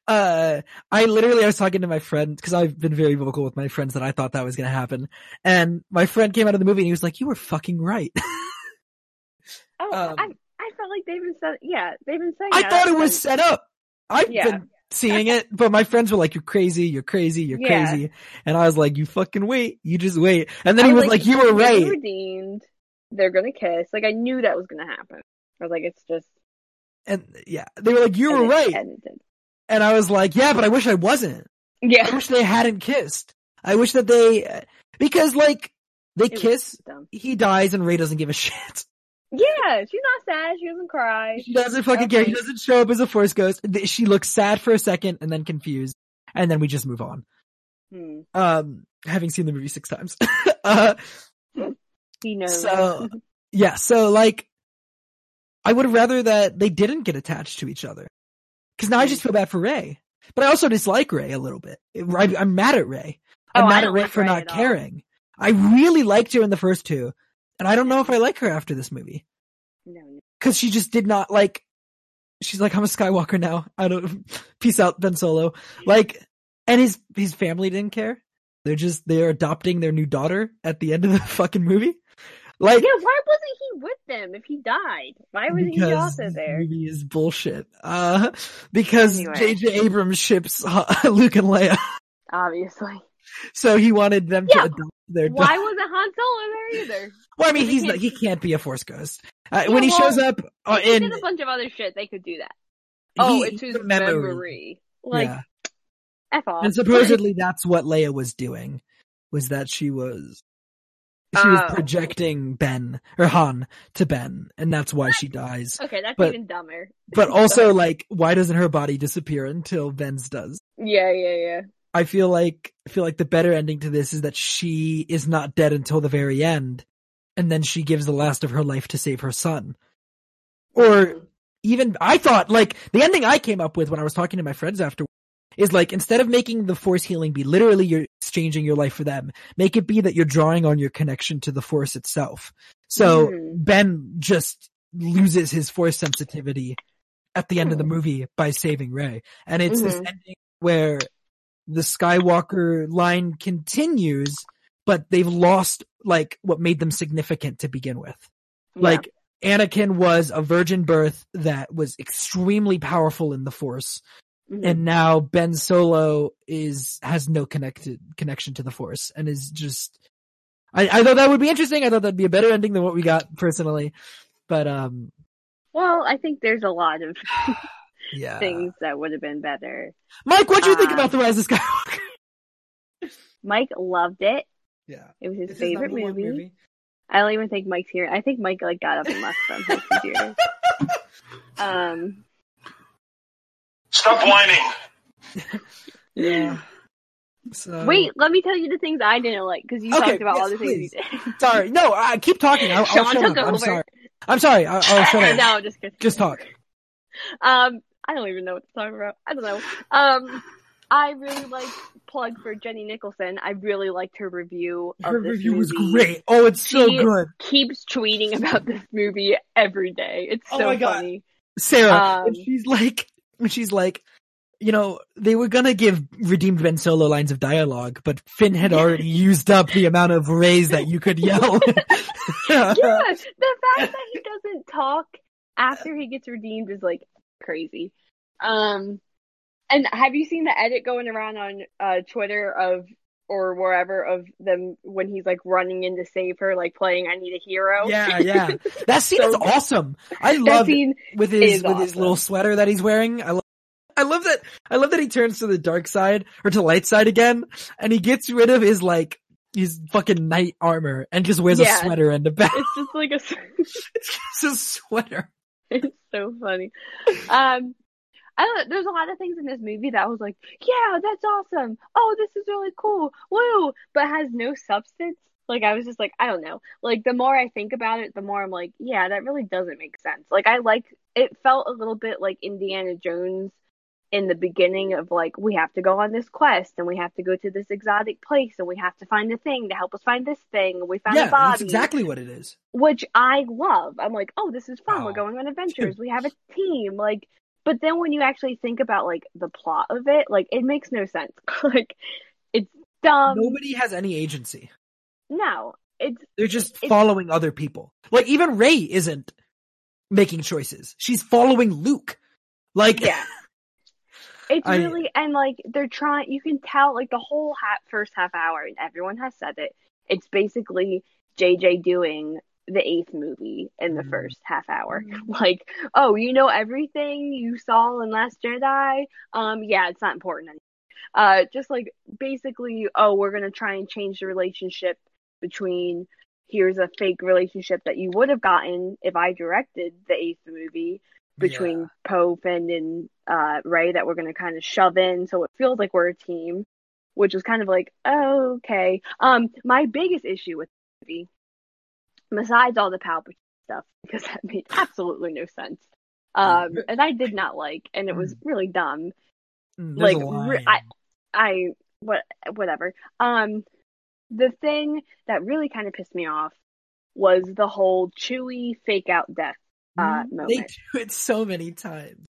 uh, I literally, I was talking to my friend, cause I've been very vocal with my friends that I thought that was gonna happen. And my friend came out of the movie and he was like, you were fucking right. oh, um, I, I felt like they've been said, yeah, they've been saying I thought it was set up. I've Yeah. been seeing it, but my friends were like, you're crazy, you're crazy, you're Yeah. crazy. And I was like, you fucking wait, you just wait. And then I he was like, you were right. Redeemed. They're gonna kiss. Like I knew that was gonna happen. I was like, it's just. And yeah, they were like, you and were right. and. And I was like, yeah, but I wish I wasn't. Yeah. I wish they hadn't kissed. I wish that they, because like, they It kiss, he dies and Rey doesn't give a shit. Yeah, she's not sad. She doesn't cry. She doesn't fucking care. He Okay. doesn't show up as a force ghost. She looks sad for a second and then confused. And then we just move on. Hmm. Um, having seen the movie six times. uh, He knows. So, yeah, so like, I would rather that they didn't get attached to each other. Cause now I just feel bad for Rey. But I also dislike Rey a little bit. I, I'm mad at Rey. I'm Oh, mad at Rey like for not at all. caring. I really liked her in the first two. And I don't know if I like her after this movie. no, no. Cause she just did not like, she's like, I'm a Skywalker now. I don't, peace out, Ben Solo. Like, and his, his family didn't care. They're just, they're adopting their new daughter at the end of the fucking movie. Like, Yeah, why wasn't he with them if he died? Why wasn't he also there? movie is bullshit. Uh, because Anyway. J.J. Abrams ships uh, Luke and Leia, Obviously. so he wanted them Yeah. to adopt They're Why done. wasn't Han Solo there either? Well, I mean, he's can't- not, he can't be a force ghost. Uh, Yeah, when he well, shows up uh, in a bunch of other shit. They could do that. Oh, he- it's his the memory. Like, yeah. F off. And supposedly that's what Leia was doing, was that she was she was Oh. projecting Ben or Han to Ben, and that's why she dies. okay, that's but- even dumber. But also, like, why doesn't her body disappear until Ben's does? Yeah, yeah, yeah. I feel like I feel like the better ending to this is that she is not dead until the very end, and then she gives the last of her life to save her son. Or mm-hmm. even I thought like the ending I came up with when I was talking to my friends after is like instead of making the force healing be literally you're exchanging your life for them, make it be that you're drawing on your connection to the force itself. So Mhm. Ben just loses his force sensitivity at the end of the Hmm. movie by saving Rey. And it's this Mhm. ending where the Skywalker line continues, but they've lost like what made them significant to begin with. Yeah. Like Anakin was a virgin birth that was extremely powerful in the Force, Mhm. and now Ben Solo is has no connected connection to the Force and is just. I, I thought that would be interesting. I thought that'd be a better ending than what we got personally, but um, well, I think there's a lot of yeah. things that would have been better. Mike, what do you think Uh, about the Rise of Skywalker? Mike loved it. Yeah, It was his It's favorite number one movie. I don't even think Mike's here. I think Mike like got up and left from his computer. Um, Stop whining. Yeah. So wait, let me tell you the things I didn't like because you Okay, talked about all yes, the things you did. sorry. No, I keep talking. I'll, I'll Sean shut took up. I'm over. sorry. I'm sorry. I'll, I'll shut up. no, just kidding. Just talk. Um, I don't even know what to talk about. I don't know. Um, I really like plug for Jenny Nicholson. I really liked her review. Of Her this review was great. Oh, it's so She- good. Keeps tweeting about this movie every day. It's Oh so my God. funny. Sarah, Um, and she's like, when she's like, you know, they were gonna give redeemed Ben Solo lines of dialogue, but Finn had already used up the amount of Reys that you could yell. yeah, the fact that he doesn't talk after he gets redeemed is like crazy. Um, and have you seen the edit going around on uh Twitter of or wherever of them when he's like running in to save her, like playing "I Need a Hero"? yeah, yeah. That scene So is awesome. I love it with his is with his little sweater that he's wearing. I love. I love that. I love that he turns to the dark side or to light side again, and he gets rid of his like his fucking knight armor and just wears Yeah. a sweater and a belt. It's just like a. it's just a sweater. it's so funny. Um, I don't there's a lot of things in this movie that I was like, yeah, that's awesome. Oh, this is really cool. Woo! But has no substance. Like I was just like, I don't know. Like the more I think about it, the more I'm like, yeah, that really doesn't make sense. Like I like it felt a little bit like Indiana Jones in the beginning of like we have to go on this quest and we have to go to this exotic place and we have to find a thing to help us find this thing and we found Yeah, a body that's exactly what it is. which I love. I'm like, oh, this is fun. Oh. We're going on adventures. We have a team. Like, but then when you actually think about like the plot of it, like it makes no sense. like, it's dumb. Nobody has any agency. No, it's They're just It's- following other people. Like even Rey isn't making choices. She's following Luke. Like yeah. It's I- really and like they're trying. You can tell like the whole ha- first half hour, and everyone has said it. It's basically JJ doing the eighth movie in the Mhm. first half hour. Like, oh, you know everything you saw in Last Jedi. Um, yeah, it's not important. Anymore. Uh, just like basically, oh, we're gonna try and change the relationship between. Here's a fake relationship that you would have gotten if I directed the eighth movie between Yeah. Poe, Finn, and uh, Rey that we're going to kind of shove in, so it feels like we're a team, which is kind of like oh, okay. Um, my biggest issue with the movie, besides all the Palpatine stuff, because that made absolutely no sense, um, and I did not like, and it was really dumb. Mm, there's like, I, I, what, whatever. Um, the thing that really kind of pissed me off was the whole Chewie fake out death uh, they do it so many times.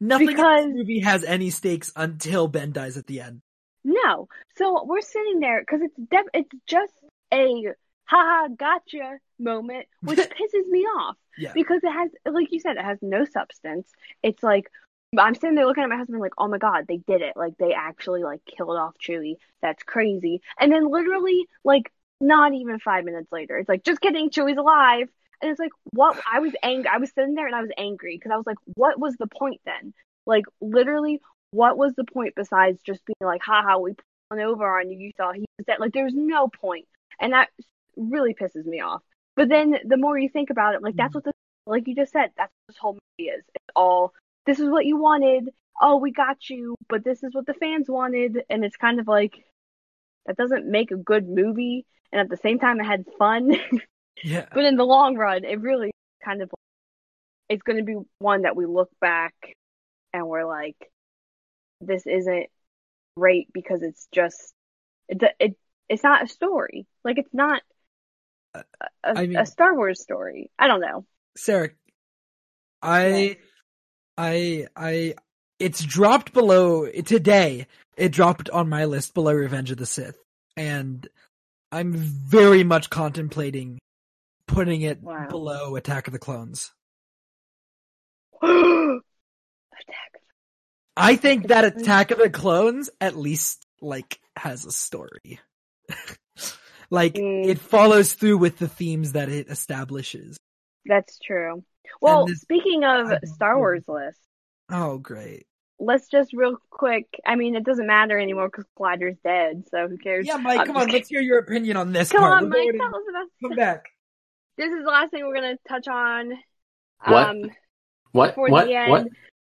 Nothing in Because- this movie has any stakes until Ben dies at the end. No. So we're sitting there because it's def- it's just a haha gotcha moment, which pisses me off Yeah. because it has, like you said, it has no substance. It's like I'm sitting there looking at my husband like, oh my god, they did it! Like they actually like killed off Chewie. That's crazy. And then literally like not even five minutes later. It's like, just kidding, Chewie's alive. And it's like, what? I was angry. I was sitting there and I was angry because I was like, what was the point then? Like, literally, what was the point besides just being like, haha, we one over on you. You thought he was dead. Like, there's no point. And that really pisses me off. But then the more you think about it, like, that's mm. what the like you just said, that's what this whole movie is. It's all, this is what you wanted. Oh, we got you. But this is what the fans wanted. And it's kind of like, that doesn't make a good movie. And at the same time, it had fun. Yeah. But in the long run, it really kind of it's going to be one that we look back and we're like, this isn't great because it's just it it it's not a story. Like it's not a, I mean- a Star Wars story. I don't know. Sarah, I, I, I, it's dropped below today. It dropped on my list below Revenge of the Sith, and I'm very much contemplating putting it Wow. below Attack of the Clones. Attack. I think that Attack of the Clones at least like has a story. like Mm. it follows through with the themes that it establishes. That's true. Well, this- speaking of I Star. Wars list, Oh, great. let's just real quick. I mean, it doesn't matter anymore because Collider's dead, so who cares? Yeah, Mike, I'm come just on, let's hear your opinion on this Come part. on, Mike, tell us about Come back. This is the last thing we're gonna touch on. What? Um, What? before What? the end, What?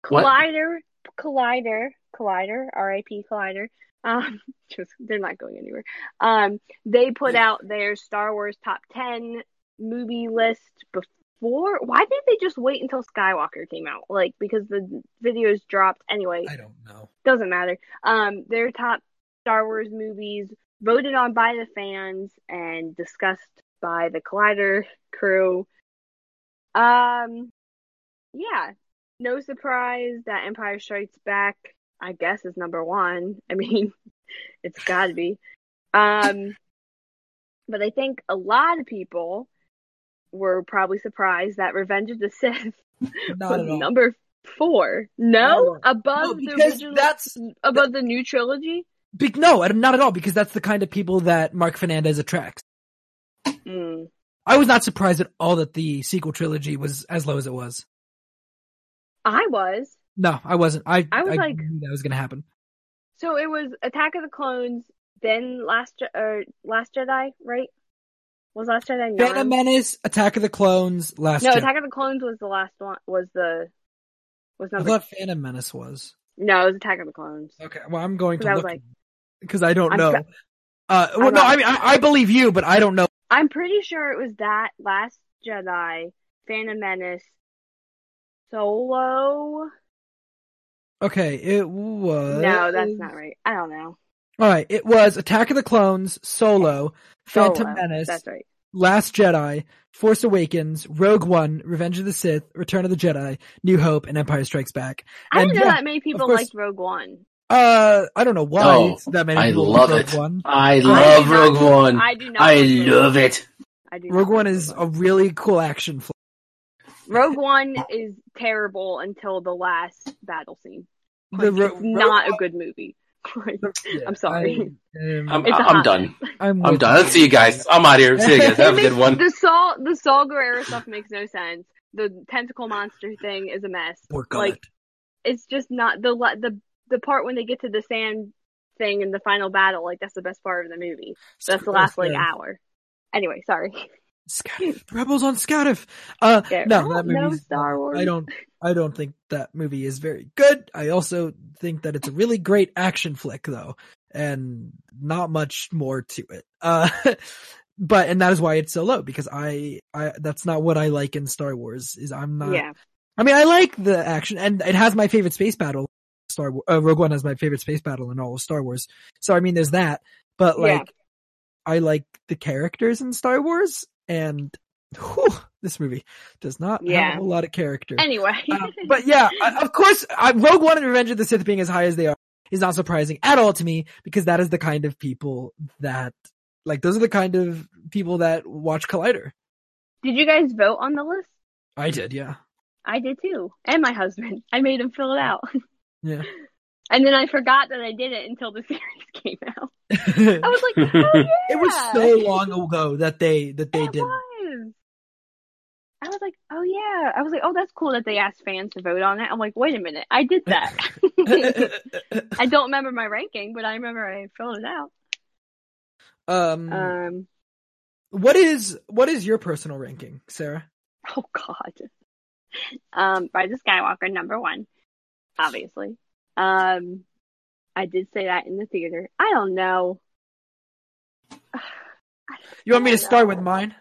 What? Collider, Collider, Collider, R.I.P. Collider. Um, just they're not going anywhere. Um, they put out their Star Wars top ten movie list before. Why did they just wait until Skywalker came out? Like because the videos dropped anyway. I don't know. Doesn't matter. Um, their top Star Wars movies voted on by the fans and discussed by the Collider crew. Um, yeah, no surprise that Empire Strikes Back, I guess, is number one. I mean, it's got to be. Um, but I think a lot of people were probably surprised that Revenge of the Sith Not was number four. No, above No, the because original, that's above the new trilogy. be- no, not at all. Because that's the kind of people that Mark Fernandez attracts. Mm. I was not surprised at all that the sequel trilogy was as low as it was. I was. No, I wasn't. I I was like- knew that was going to happen. So it was Attack of the Clones, then Last Je- or Last Jedi, right? Was Last Jedi Phantom? Menace, Attack of the Clones, Last No, Jedi. Attack of the Clones was the last one. Was the was I number? thought Phantom Menace was. No, it was Attack of the Clones. Okay, well, I'm going to I look like- because I don't I'm know. try- uh, well, I'm no, not- I mean, I, I believe you, but I don't know. I'm pretty sure it was that Last Jedi, Phantom Menace, Solo. Okay, it was. No, that's not right. I don't know. All right, it was Attack of the Clones, Solo, Phantom Solo. Menace, That's right. Last Jedi, Force Awakens, Rogue One, Revenge of the Sith, Return of the Jedi, New Hope, and Empire Strikes Back. I didn't know yeah, that many people course- liked Rogue One. Uh, I don't know why Oh, that many I people love Rogue it. One. I I love not- Rogue One. I do not. I love it. I do Rogue One is a really cool action flick. Rogue One is terrible until the last battle scene. The Ro- not Rogue a good movie. Yeah, I'm sorry. I, um, I'm, It's a I'm done. I'm, I'm done. you. Let's see you guys. I'm out of here. See you guys. Have a good one. The Saul, the Saw Gerrera stuff makes no sense. The tentacle monster thing is a mess. Work on like, it. it's just not the the the part when they get to the sand thing in the final battle. Like that's the best part of the movie. That's the last like hour. Anyway, sorry. Scarif. Rebels on Scarif. Uh, Yeah, no, I that don't movie. Star Wars. I don't. I don't think that movie is very good. I also think that it's a really great action flick, though, and not much more to it. Uh, but and that is why it's so low because I, I that's not what I like in Star Wars. Is I'm not. yeah. I mean, I like the action, and it has my favorite space battle. Star Wars, uh, Rogue One has my favorite space battle in all of Star Wars. So I mean, there's that. But Yeah. like, I like the characters in Star Wars, and whew, this movie does not have a whole lot of character. Anyway. Um, but yeah, of course, Rogue One and Revenge of the Sith being as high as they are is not surprising at all to me because that is the kind of people that, like, those are the kind of people that watch Collider. Did you guys vote on the list? I did, yeah. I did too, and my husband. I made him fill it out, Yeah. and then I forgot that I did it until the series came out. I was like, oh yeah. It was so long ago that they that they it did. was. I was like, oh yeah. I was like, oh, that's cool that they asked fans to vote on it. I'm like, wait a minute, I did that. I don't remember my ranking, but I remember I filled it out. um, Um, what is what is your personal ranking, Sarah? oh god. Um, Rise of Skywalker number one, obviously. Um, I did say that in the theater. I don't know. You want me to I start with mine?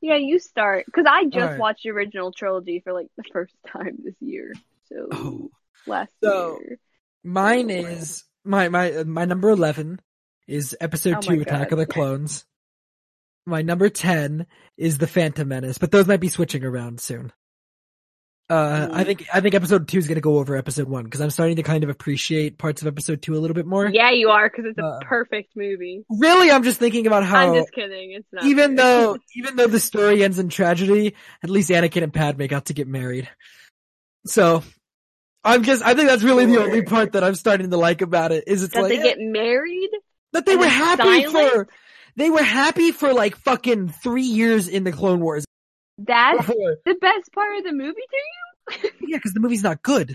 Yeah, you start because I just Alright. watched the original trilogy for like the first time this year. So Oh, last So- year. mine is my my my number eleven is Episode Oh Two: Attack God. of the Clones. My number ten is The Phantom Menace, but those might be switching around soon. Uh, I think I think Episode Two is going to go over Episode One because I'm starting to kind of appreciate parts of Episode Two a little bit more. Yeah, you are because it's a Uh, perfect movie. Really, I'm just thinking about how I'm just kidding. It's not. even fair. though even though the story ends in tragedy, at least Anakin and Padme got to get married. So I'm just I think that's really the only part that I'm starting to like about it is it's that like they get married. that they were happy silent? for they were happy for like fucking three years in the Clone Wars. That's the best part of the movie to you. Yeah, because the movie's not good.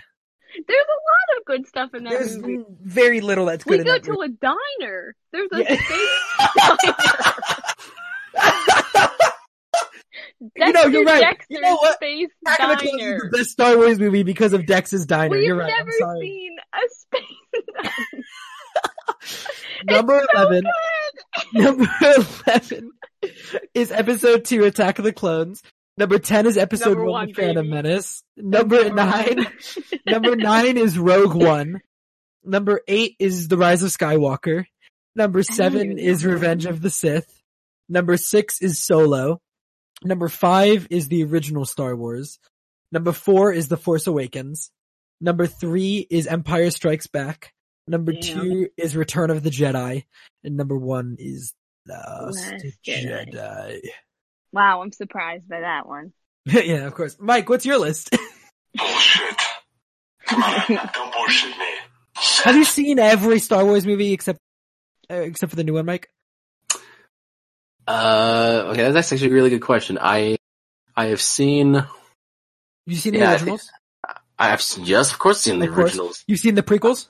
There's a lot of good stuff in that There's movie. very little that's good. We go to movie. a diner. There's a Yeah. space You know, you're right. Dexter's You know what? Space Attack of the Clones Diner. is the best Star Wars movie because of Dex's Diner. We've You're right. never I'm sorry. seen a space diner. Number so eleven. good. Number 11 is episode 2, Attack of the Clones. Number 10 is episode Number 1, one, Phantom baby. Menace. Number 9, number 9 is Rogue One. Number 8 is The Rise of Skywalker. Number 7 is. Revenge of the Sith. Number 6 is Solo. Number 5 is the original Star Wars. Number 4 is The Force Awakens. Number 3 is Empire Strikes Back. Number Damn. 2 is Return of the Jedi. And number 1 is Last Last Jedi. Jedi. Wow, I'm surprised by that one. yeah, of course. Mike, what's your list? Bullshit. Don't bullshit me. Have you seen every Star Wars movie except uh, except for the new one, Mike? Uh, okay, that's actually a really good question. I I have seen. Have you seen the Yeah, originals? I have seen, yes, of course, seen the Of course. originals. You've seen the prequels?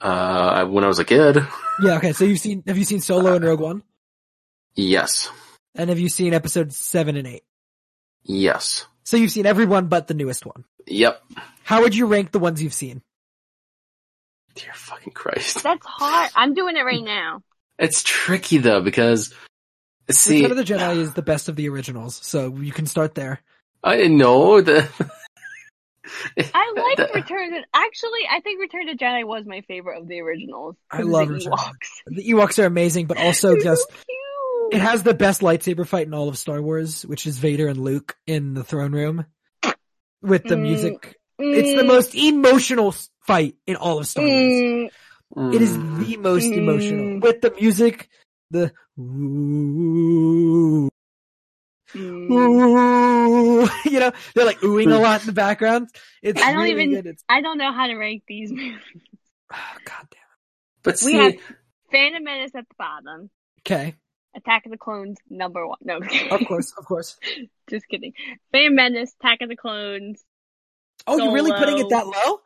Uh, when I was a kid. Yeah, okay. So you've seen have you seen Solo and Rogue One? Yes, And have you seen episodes seven and eight? yes, So you've seen every one but the newest one. yep. How would you rank the ones you've seen? Dear fucking Christ, That's hard. I'm doing it right now. it's tricky though because see, Return of the Jedi is the best of the originals, so you can start there. I know the. I like the- Return to actually I think Return to Jedi was my favorite of the originals. I love the Return. Ewoks. The Ewoks are amazing, but also They're just so it has the best lightsaber fight in all of Star Wars, which is Vader and Luke in the throne room with the Mm, music. It's the Mm, most emotional fight in all of Star Wars. mm, It is Mm. the most Mm. emotional with the music, the ooh, mm. ooh, you know, they're like oohing a lot in the background. It's I don't really even- good. It's I don't know how to rank these movies. oh, god damn. it! But We see, have Phantom Menace at the bottom. Okay, Attack of the Clones number one. No, of course, of course. just kidding. Phantom Menace, Attack of the Clones. Oh, you're really putting it that low?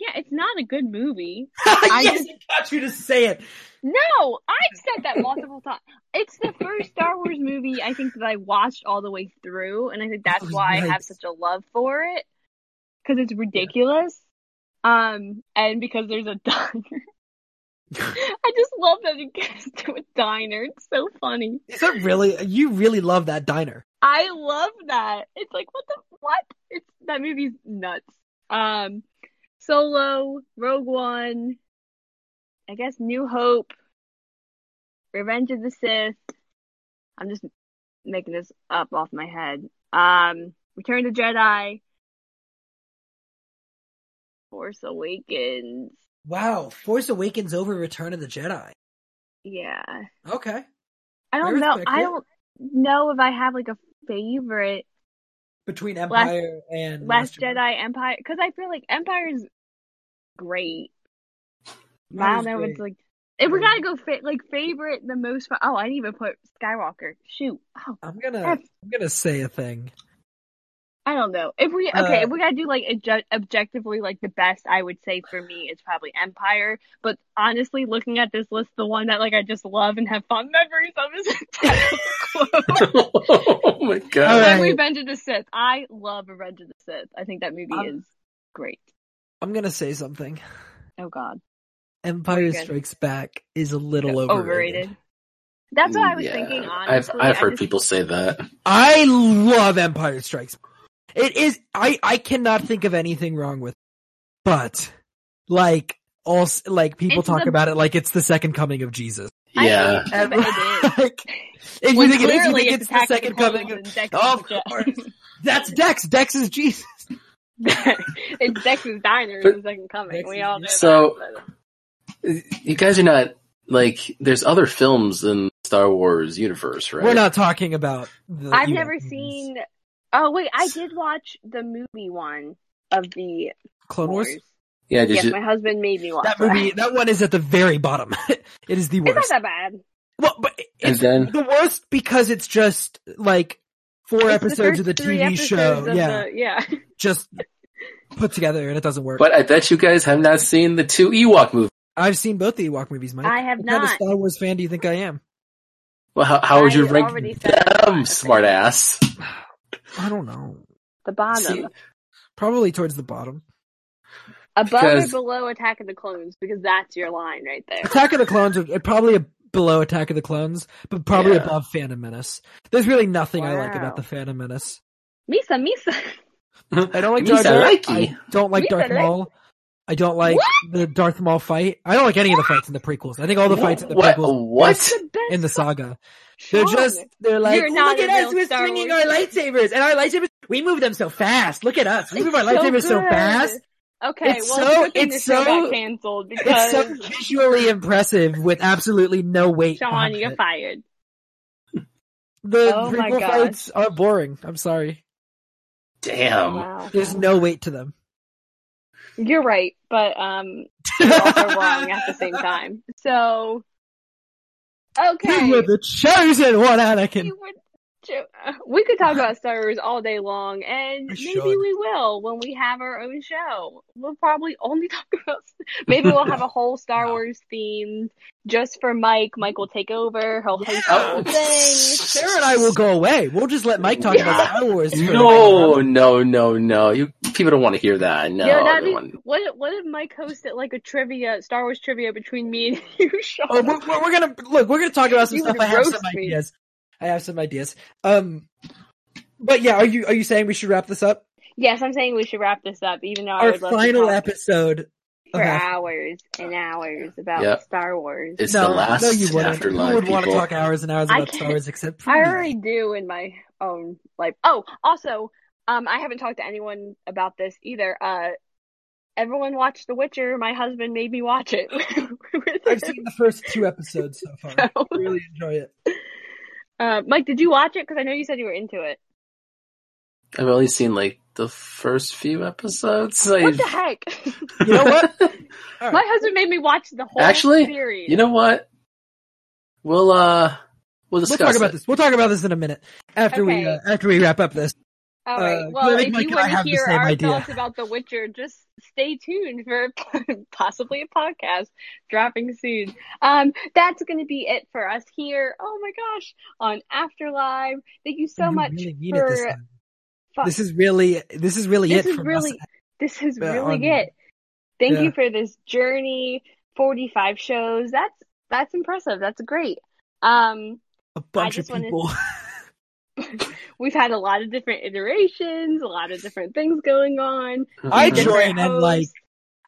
Yeah, it's not a good movie. yes, I got you to say it. No, I've said that multiple times. It's the first Star Wars movie I think that I watched all the way through, and I think that's Oh, why I have such a love for it because it's ridiculous. Um, and because there's a diner. I just love that it gets to a diner. It's so funny. Is that really? You really love that diner? I love that. It's like what the what? It's that movie's nuts. Um, Solo, Rogue One, I guess New Hope, Revenge of the Sith. I'm just making this up off my head. Um, Return of the Jedi, Force Awakens. Wow, Force Awakens over Return of the Jedi. Yeah, Okay, I I don't know. I don't know if I have like a favorite. between Empire and Last Jedi Empire because I feel like Empire is great. I Empire's don't know if great. it's like If we gotta go fit like favorite, the most fun. Oh, I didn't even put Skywalker. Shoot. Oh, I'm gonna F. I'm gonna say a thing. I don't know. If we okay, Uh, if we gotta do like adju- objectively, like the best, I would say for me is probably Empire. But honestly, looking at this list, the one that like I just love and have fond memories of is Attack of the Clones. oh my god. All and right. Revenge of the Sith. I love Revenge of the Sith. I think that movie Um, is great. I'm gonna say something. Oh God, Empire. Strikes Back is a little overrated. overrated. That's what I was Yeah, thinking. I've Honestly, I've heard just- people say that. I love Empire Strikes. It is I I cannot think of anything wrong with, it. but like also like people It's talk the- about it like it's the second coming of Jesus. Yeah. think And, like, if you think it is, you clearly think it's it's the of second coming of. Of is course, that's Dex. Dex is Jesus. it's Dex's Diner But- in the second coming. We all know So- that. You guys are not like there's other films in Star Wars universe, right? We're not talking about. The I've never movies. seen. Oh wait, I did watch the movie one of the Clone Wars. Wars. Yeah, did Yes, you? my husband made me watch That movie, that one is at the very bottom. it is the worst. It's not that bad. Well, but And it's then the worst because it's just like four It's episodes of the TV show. Yeah, the- yeah. just put together and it doesn't work. but I bet you guys have not seen the two Ewok movies. I've seen both the Ewok movies, Mike. I have what kind of. Star Wars fan do you think I am? Well, how, how would you rank already said I'm them, not. smart ass? I don't know. The bottom, See, Probably towards the bottom. above because- or below Attack of the Clones, because that's your line right there. Attack of the Clones are probably below Attack of the Clones, but probably Yeah. above Phantom Menace. There's really nothing I like about the Phantom Menace. Misa, Misa. I don't like Jar Misa Jar. likey. I don't like Misa Darth like- Maul. I don't like What? the Darth Maul fight. I don't like any of the fights in the prequels. I think all the fights in the What? prequels What? The in the saga. They're just they're like You're not look at us, real we're Star swinging Wars our lightsabers, and our lightsabers we move them so fast. Look at us, we move our It's so lightsabers so good. fast. Okay, It's well, so- it's, a good thing it's the show so- got canceled It's so visually impressive with absolutely no weight. Sean, you're it. fired. The Oh my prequel fights are boring. I'm sorry. Damn. Wow. There's no weight to them. You're right, but um, you're also wrong at the same time. So, okay. You were the chosen one, Anakin. You would- Jo- uh, We could talk about Star Wars all day long, and We maybe should. we will when we have our own show. We'll probably only talk about. Maybe we'll have a whole Star No. Wars themed just for Mike. Mike will take over. He'll host the Yeah. whole thing. Sarah and I will go away. We'll just let Mike talk about Star Wars. For No, no, no, no. You people don't want to hear that. No, yeah, they that'd be, what if- what if Mike hosted like a trivia, Star Wars trivia between me and you, Sean? Oh, we're, we're, we're gonna look. We're gonna talk about some You stuff. I have some roast me. ideas. I have some ideas. Um, but yeah, are you are you saying we should wrap this up? yes, I'm saying we should wrap this up, even though I Our would love final to talk episode. for of Half- hours and hours about Yep. Star Wars. It's no, the last no, you wouldn't. afterlife, Who would want to talk hours and hours about Star Wars except for I me? already do in my own life. Oh, also, um, I haven't talked to anyone about this either. Uh, everyone watched The Witcher. My husband made me watch it. I've seen the first two episodes so far. So- I really enjoy it. Uh, Mike, did you watch it? Because I know you said you were into it. I've only seen like the first few episodes. I, What the heck? You know what? All my husband made me watch the whole Actually, series. you know what? We'll uh, we'll We'll discuss talk about it. this. We'll talk about this in a minute after we uh, after we wrap up this. All right. Uh, well, if you want to hear our idea. thoughts about The Witcher, just stay tuned for possibly a podcast dropping soon. Um, that's going to be it for us here. Oh my gosh, on Afterlive. Thank you so much really this for. time. This is really this is really this it is from really this is uh, really it. Thank yeah. you for this journey. Forty five shows. That's that's impressive. That's great. Um, A bunch of people. we've had a lot of different iterations, a lot of different things going on. I Mhm. Different join and like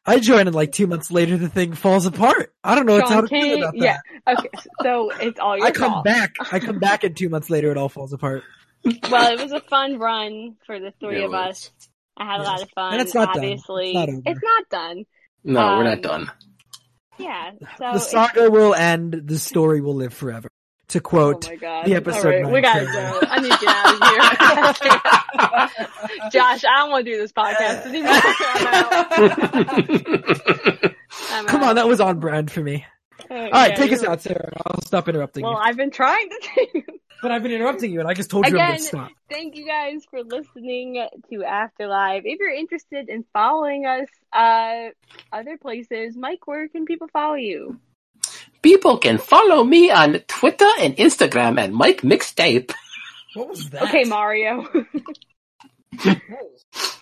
I join and like two months later the thing falls apart. I don't know what how Sean to feel Kane- about yeah. Okay, so it's all your I come fault. back. I come back and two months later it all falls apart. Well, it was a fun run for the three It of us. I had a lot of fun. And it's not done. obviously. It's not. It's not done. No, we're Um, not done. Yeah. So the saga will end. The story will live forever. To Oh quote, my god. the episode All right, we gotta go. I need to get out of here. Josh, I don't want to do this podcast anymore. I'm out. Come on, that was on brand for me. All right, take us out, Sarah. I'll stop interrupting Well, you. I've been trying to But I've been interrupting you, and I just told you I'm going to stop. thank you guys for listening to Afterlife. If you're interested in following us uh other places, Mike, where can people follow you? People can follow me on Twitter and Instagram at Mike Mixtape. What was that? Okay, Mario.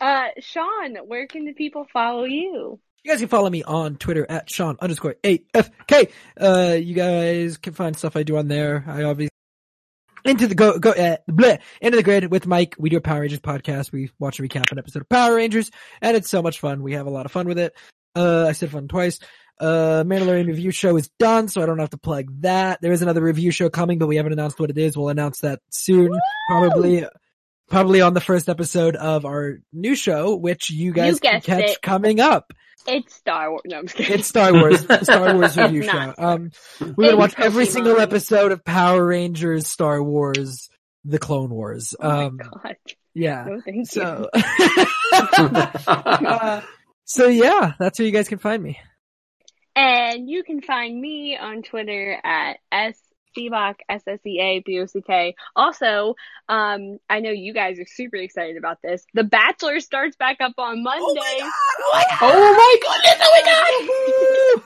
uh Sean, where can the people follow you? You guys can follow me on Twitter at Sean underscore AFK. Uh, you guys can find stuff I do on there. I obviously into the go go uh, bleh, into the grid with Mike. We do a Power Rangers podcast. We watch and recap an episode of Power Rangers, and it's so much fun. We have a lot of fun with it. Uh, I said fun twice. Uh, Mandalorian review show is done, so I don't have to plug that. There is another review show coming, but we haven't announced what it is. We'll announce that soon, probably. Probably on the first episode of our new show, which you guys can guessed catch it. coming up. It's Star Wars. No, I'm just kidding. It's Star Wars, Star Wars review show. Um, we're gonna watch every single episode of Power Rangers, Star Wars, The Clone Wars. Oh my Um, god. yeah. No, thank So, you. uh, so yeah, that's where you guys can find me. And you can find me on Twitter at S Seabock, S S E A B O C K. Also, um, I know you guys are super excited about this. The Bachelor starts back up on Monday. oh my goodness! Oh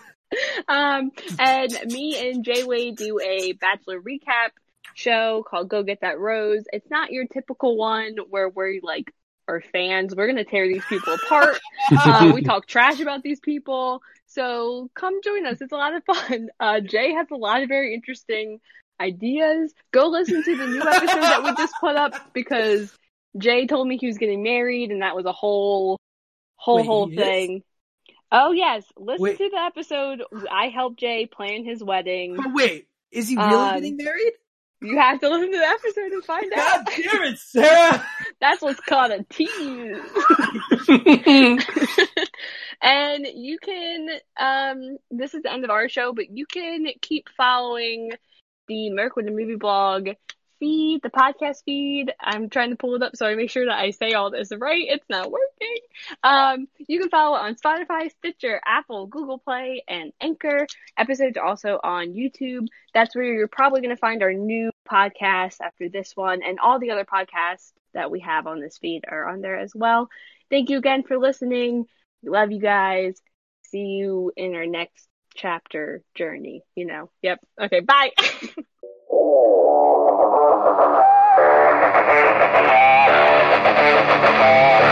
my um, and me and Jay Wade do a Bachelor recap show called Go Get That Rose. It's not your typical one where we're like our fans. We're gonna tear these people apart. uh, we talk trash about these people. So come join us. It's a lot of fun. Uh, Jay has a lot of very interesting ideas. Go listen to the new episode that we just put up because Jay told me he was getting married and that was a whole, whole, Wait, whole he is? thing. Oh yes, listen Wait. to the episode. I helped Jay plan his wedding. But wait, is he really Um, getting married? You have to listen to the episode and find out. God damn it, Sarah! That's what's called a tease. and you can um this is the end of our show but you can keep following the merc with the movie blog feed the podcast feed i'm trying to pull it up so i make sure that i say all this right it's not working um you can follow it on spotify stitcher apple google play and anchor episodes also on youtube that's where you're probably going to find our new podcast after this one, and all the other podcasts that we have on this feed are on there as well. Thank you again for listening. We love you guys. See you in our next chapter journey, you know. Yep. Okay, bye.